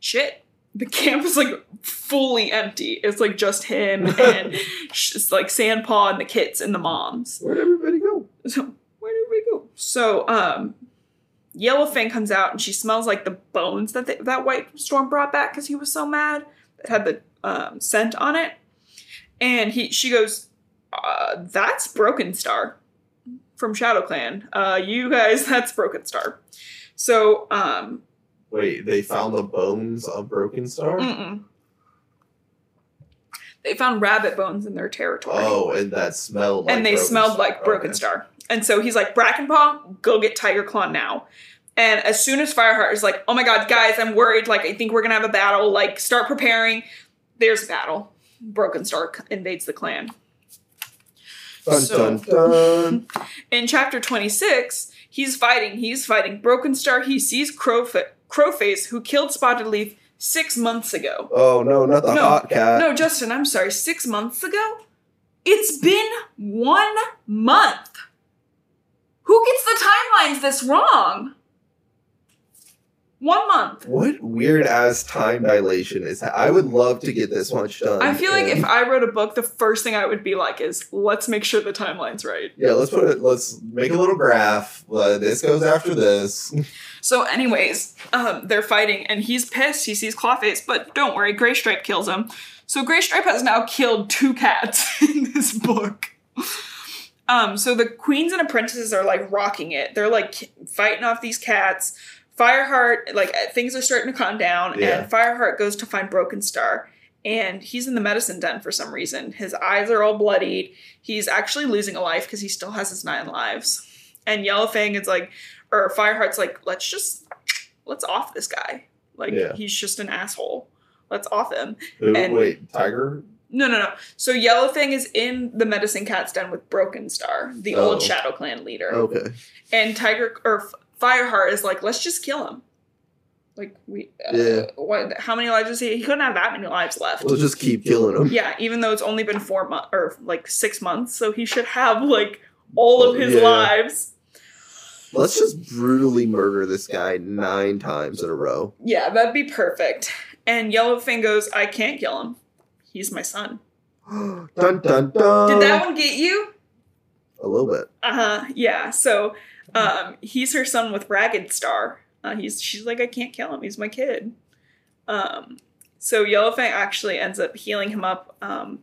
shit. The camp is like fully empty. It's like just him and it's like Sandpaw and the kits and the moms. Where'd everybody go? So where did we go? So um Yellowfang comes out and she smells like the bones that they, that White Storm brought back because he was so mad that had the um, scent on it. And he she goes, uh, "That's Broken Star from Shadow Clan. Uh, you guys, that's Broken Star." So um, Wait, they found the bones of Broken Star? mm-mm. they found rabbit bones in their territory. Oh, and that smelled like and they Broken smelled Star. like Broken Okay. Star. And so he's like, Brackenpaw, go get Tiger Claw now. And as soon as Fireheart is like, oh my god, guys, I'm worried. Like, I think we're gonna have a battle. Like, start preparing. There's a battle. Broken Star invades the clan. Dun, So- dun, dun. In chapter 26, he's fighting. He's fighting Broken Star. He sees Crowfa- Crowface, who killed Spotted Leaf six months ago. Oh no, not the No, hot cat. No, Justin, I'm sorry. Six months ago? It's been one month. Who gets the timeline's this wrong? One month. What weird ass time dilation is that? I would love to get this much done. I feel like and- if I wrote a book, the first thing I would be like is, let's make sure the timeline's right. yeah, let's put it. Let's make a little graph. Uh, this goes after this. So, anyways, um, they're fighting, and he's pissed. He sees Clawface, but don't worry, Grey Stripe kills him. So, Grey Stripe has now killed two cats in this book. Um, so the queens and apprentices are like rocking it. They're like fighting off these cats. Fireheart, like uh, things are starting to calm down, Yeah. and Fireheart goes to find Broken Star, and he's in the medicine den for some reason. His eyes are all bloodied. He's actually losing a life because he still has his nine lives. And Yellowfang is like, or Fireheart's like, let's just let's off this guy. Like Yeah. he's just an asshole. Let's off him. Who, And- wait, Tiger? No, no, no. So Yellow Yellowfang is in the Medicine Cat's den with Broken Star, the Oh. old Shadow Clan leader. Okay. And Tiger or Fireheart is like, let's just kill him. Like we, uh, Yeah. What? How many lives does he? He couldn't have that many lives left. We'll just keep killing him. yeah, even though it's only been four months or like six months, so he should have like all of his Yeah. lives. Let's just brutally murder this guy nine times in a row. Yeah, that'd be perfect. And Yellowfang goes, I can't kill him. He's my son. dun dun dun. Did that one get you? A little bit. Uh huh. Yeah. So, um, he's her son with Ragged Star. Uh, he's she's like, I can't kill him. He's my kid. Um, so Yellowfang actually ends up healing him up. Um,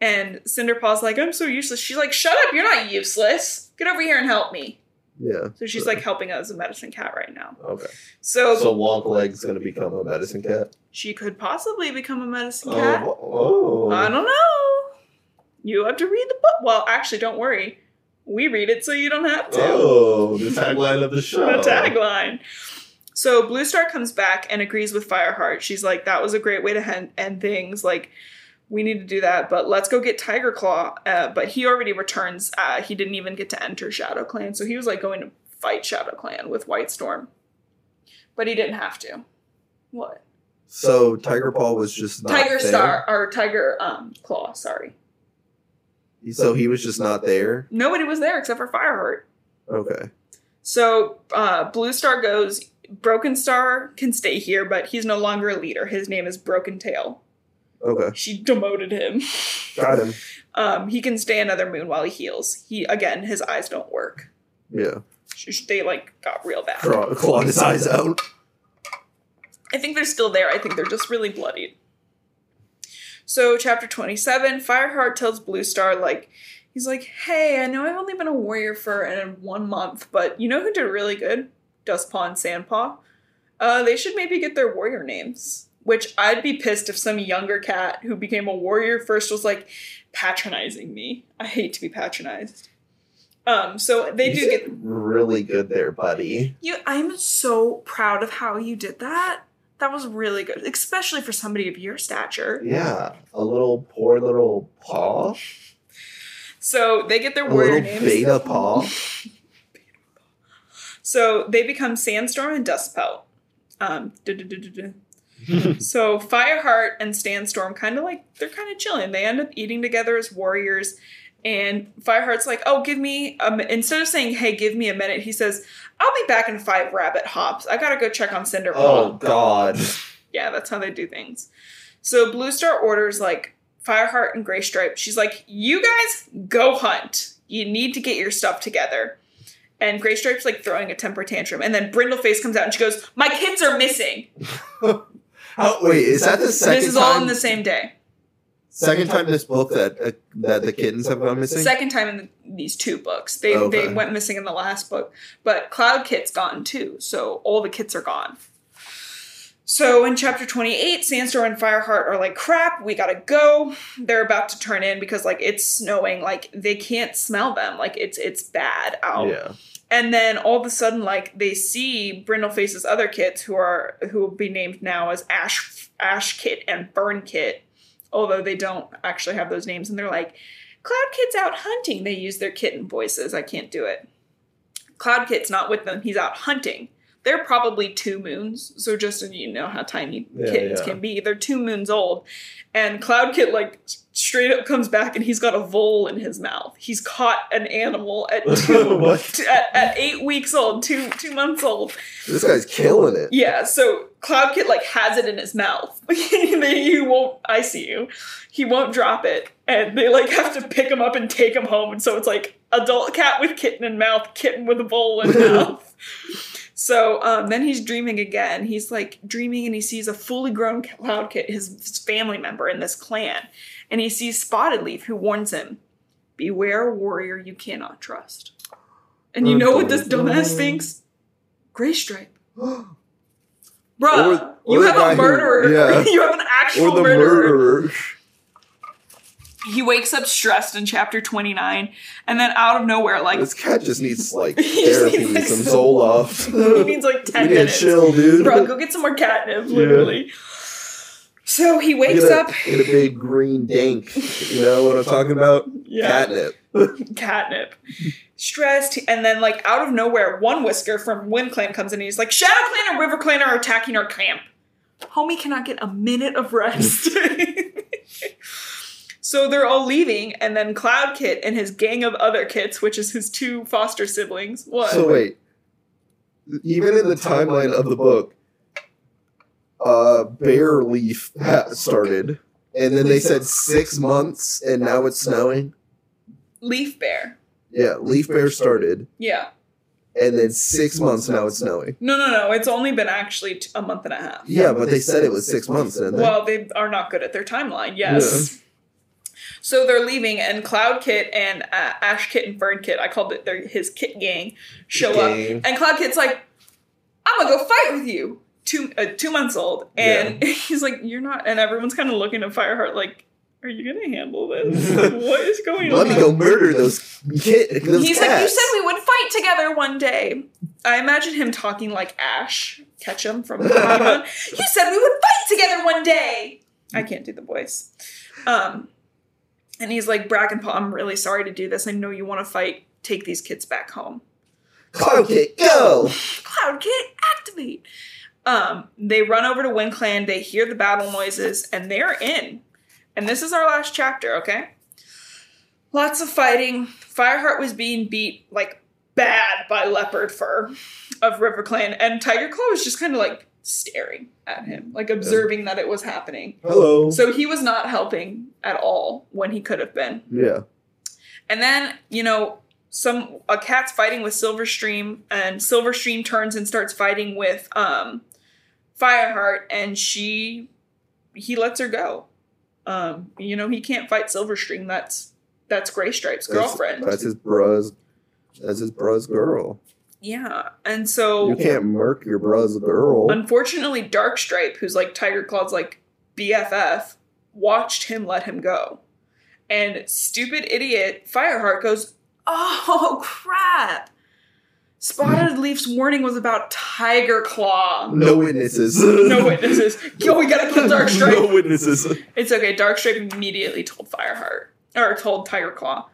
and Cinderpaw's like, I'm so useless. She's like, Shut up. You're not useless. Get over here and help me. Yeah. So she's like helping us a medicine cat right now. Okay. So, So Longleg's gonna become a medicine cat. she could possibly become a medicine cat. Oh. oh. I don't know. You have to read the book. Well, actually, don't worry. We read it so you don't have to. Oh, the tagline of the show. the tagline. So Blue Star comes back and agrees with Fireheart. She's like, that was a great way to end things. Like, we need to do that, but let's go get Tiger Claw. Uh, but he already returns. Uh, he didn't even get to enter Shadow Clan, so he was like going to fight Shadow Clan with White Storm, but he didn't have to. What? So Tiger Paw was just not Tiger there? Star or Tiger um Claw? Sorry, So he was just not there. nobody was there except for Fireheart. Okay. So uh, Blue Star goes. Broken Star can stay here, but he's no longer a leader. His name is Broken Tail. Okay. She demoted him. Got him. Um, he can stay another moon while he heals. He again, his eyes don't work. Yeah. Sh- They like got real bad. Claw, clawed his eyes out. I think they're still there. I think they're just really bloodied. So chapter twenty-seven, Fireheart tells Blue Star like he's like, "Hey, I know I've only been a warrior for uh, one month, but you know who did really good? Dustpaw and Sandpaw. Uh, they should maybe get their warrior names." Which I'd be pissed if some younger cat who became a warrior first was like patronizing me. I hate to be patronized. Um, so they You do get really good there, buddy. you. I'm so proud of how you did that. That was really good, especially for somebody of your stature. Yeah. A little poor little paw. So they get their A warrior little names. beta paw. So they become Sandstorm and Dustpelt. Um, so Fireheart and Sandstorm kind of like they're kind of chilling. They end up eating together as warriors. And Fireheart's like, "Oh, give me um." Instead of saying, "Hey, give me a minute," he says, "I'll be back in five rabbit hops. I gotta go check on Cinderpaw." oh God. Yeah, that's how they do things. So Blue Star orders like Fireheart and Gray Stripe. She's like, "You guys go hunt. You need to get your stuff together." And Gray Stripe's like throwing a temper tantrum, and then Brindleface comes out and she goes, "My kids are missing." oh, wait, is that the second this is time? all in the same day. Second time this book that uh, that the kittens have gone missing. Second time in the, these two books. They Okay. they went missing in the last book, but Cloud Kit's gone too. So all the kits are gone. So in chapter 28, Sandstorm and Fireheart are like, crap, we gotta go. They're about to turn in because like it's snowing, like they can't smell them. Like it's it's bad out. Yeah. And then all of a sudden, like they see Brindleface's other kits who are who will be named now as Ash Ash Kit and Fern Kit, although they don't actually have those names, and they're like, Cloud Kit's out hunting. They use their kitten voices. I can't do it. Cloud Kit's not with them. He's out hunting. They're probably two moons, so just so you know how tiny Yeah, kittens yeah. can be. They're two moons old, and Cloud Kit like straight up comes back and he's got a vole in his mouth. He's caught an animal at two, at, at eight weeks old, two two months old. This guy's killing it. Yeah, so Cloud Kit like has it in his mouth. he won't. I see you. He won't drop it, and they like have to pick him up and take him home. And so it's like adult cat with kitten in mouth, kitten with a vole in mouth. So um, then he's dreaming again. He's like dreaming, and he sees a fully grown Cloud Kit, his, his family member in this clan, and he sees Spotted Leaf, who warns him, "Beware a warrior you cannot trust." And you know what this dumbass thinks? Gray Stripe. Bruh, Or- or you have a who- murderer. yeah. you have an actual or the murderer. murderer. He wakes up stressed in chapter 29, and then out of nowhere, like, This cat just needs like therapy, needs, like, some some- Zoloft. he needs like 10 we need minutes. chill, dude. Bro, go get some more catnip, literally. So he wakes get a, up. Get a big green dank. You know what I'm talking about? Yeah, Catnip. catnip. Stressed, and then, like, out of nowhere, one whisker from Wind Clan comes in and he's like, Shadow Clan and River Clan are attacking our camp. Homie cannot get a minute of rest. So they're all leaving, and then Cloud Kit and his gang of other kits, which is his two foster siblings. What? So wait, even in the timeline of the book, uh, Bear Leaf started, and then they said six months, and now it's snowing. Leaf Bare. Yeah, Leaf Bare started, Yeah. and then six months now it's snowing. No, no, no. It's only been actually a month and a half. Yeah, but they said it was six months? Well, they are not good at their timeline. Yes. So they're leaving, and Cloud Kit and uh, Ash Kit and Fern Kit, I called it their, his Kit gang, show up. And Cloud Kit's like, I'm gonna go fight with you. Two, uh, two months old. And he's like, You're not. And everyone's kind of looking at Fireheart like, Are you gonna handle this? what is going Let on? Let me go murder those kid. Those He's like, You said we would fight together one day. I imagine him talking like Ash Ketchum from the Pokemon. you said we would fight together one day. I can't do the voice. Um, and he's like, Brackenpaw, I'm really sorry to do this. I know you want to fight. Take these kids back home. Cloud Kit, go! Cloud Kit, activate. Um, they run over to Wind Clan. They hear the battle noises, and they're in. And this is our last chapter. Okay. Lots of fighting. Fireheart was being beat like bad by Leopard Fur of River Clan, and Tiger Claw was just kind of like staring at him, like observing that it was happening. Hello. So he was not helping at all when he could have been. yeah. And then, you know, some a cat's fighting with Silverstream, and Silverstream turns and starts fighting with um Fireheart, and she he lets her go. Um, you know, he can't fight Silverstream. That's that's Gray Stripe's That's- girlfriend. That's his bruh's. That's his bruh's girl. Yeah. And so You can't murk your bruh's girl. unfortunately Darkstripe, who's like Tiger Claw's like BFF, watched him let him go. And stupid idiot Fireheart goes, Oh crap. Spotted Leaf's warning was about Tiger Claw. No witnesses. No witnesses. Yo, we gotta kill Darkstripe. no witnesses. It's okay. Darkstripe immediately told Fireheart or told Tiger Claw.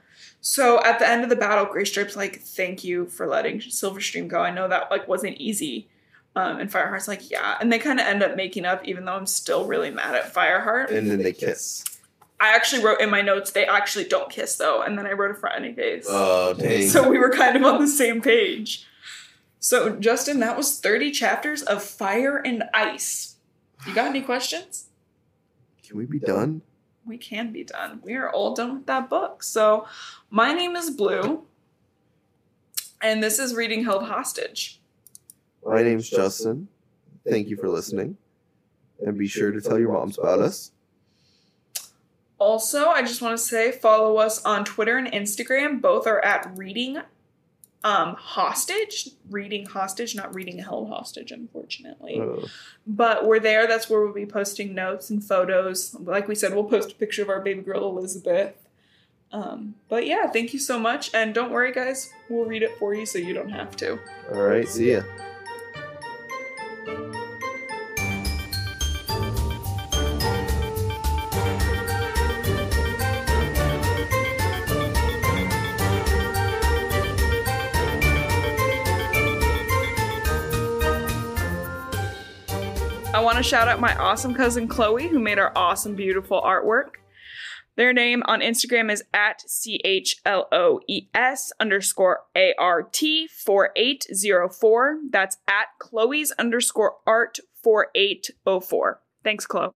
So at the end of the battle, Graystripe's like, "Thank you for letting Silverstream go. I know that like wasn't easy." Um, and Fireheart's like, "Yeah." And they kind of end up making up, even though I'm still really mad at Fireheart. And then they kiss. I actually wrote in my notes they actually don't kiss though, and then I wrote a frowny face. Oh dang. so we were kind of on the same page. So Justin, that was 30 chapters of Fire and Ice. You got any questions? Can we be done? we can be done. We are all done with that book. So, my name is Blue, and this is Reading Held Hostage. My name's Justin. Thank you for listening. And be sure to tell your moms about us. Also, I just want to say follow us on Twitter and Instagram. Both are at Reading um, Hostage. Reading Hostage, not Reading Held Hostage, unfortunately. Uh, But we're there. That's where we'll be posting notes and photos. Like we said, we'll post a picture of our baby girl Elizabeth. Um, but yeah, thank you so much. And don't worry, guys, we'll read it for you so you don't have to. all right. See ya. I want to shout out my awesome cousin Chloe, who made our awesome, beautiful artwork. Their name on Instagram is at C H L O E S underscore A R T 4804. That's at Chloe's underscore art 4804. Thanks, Chloe.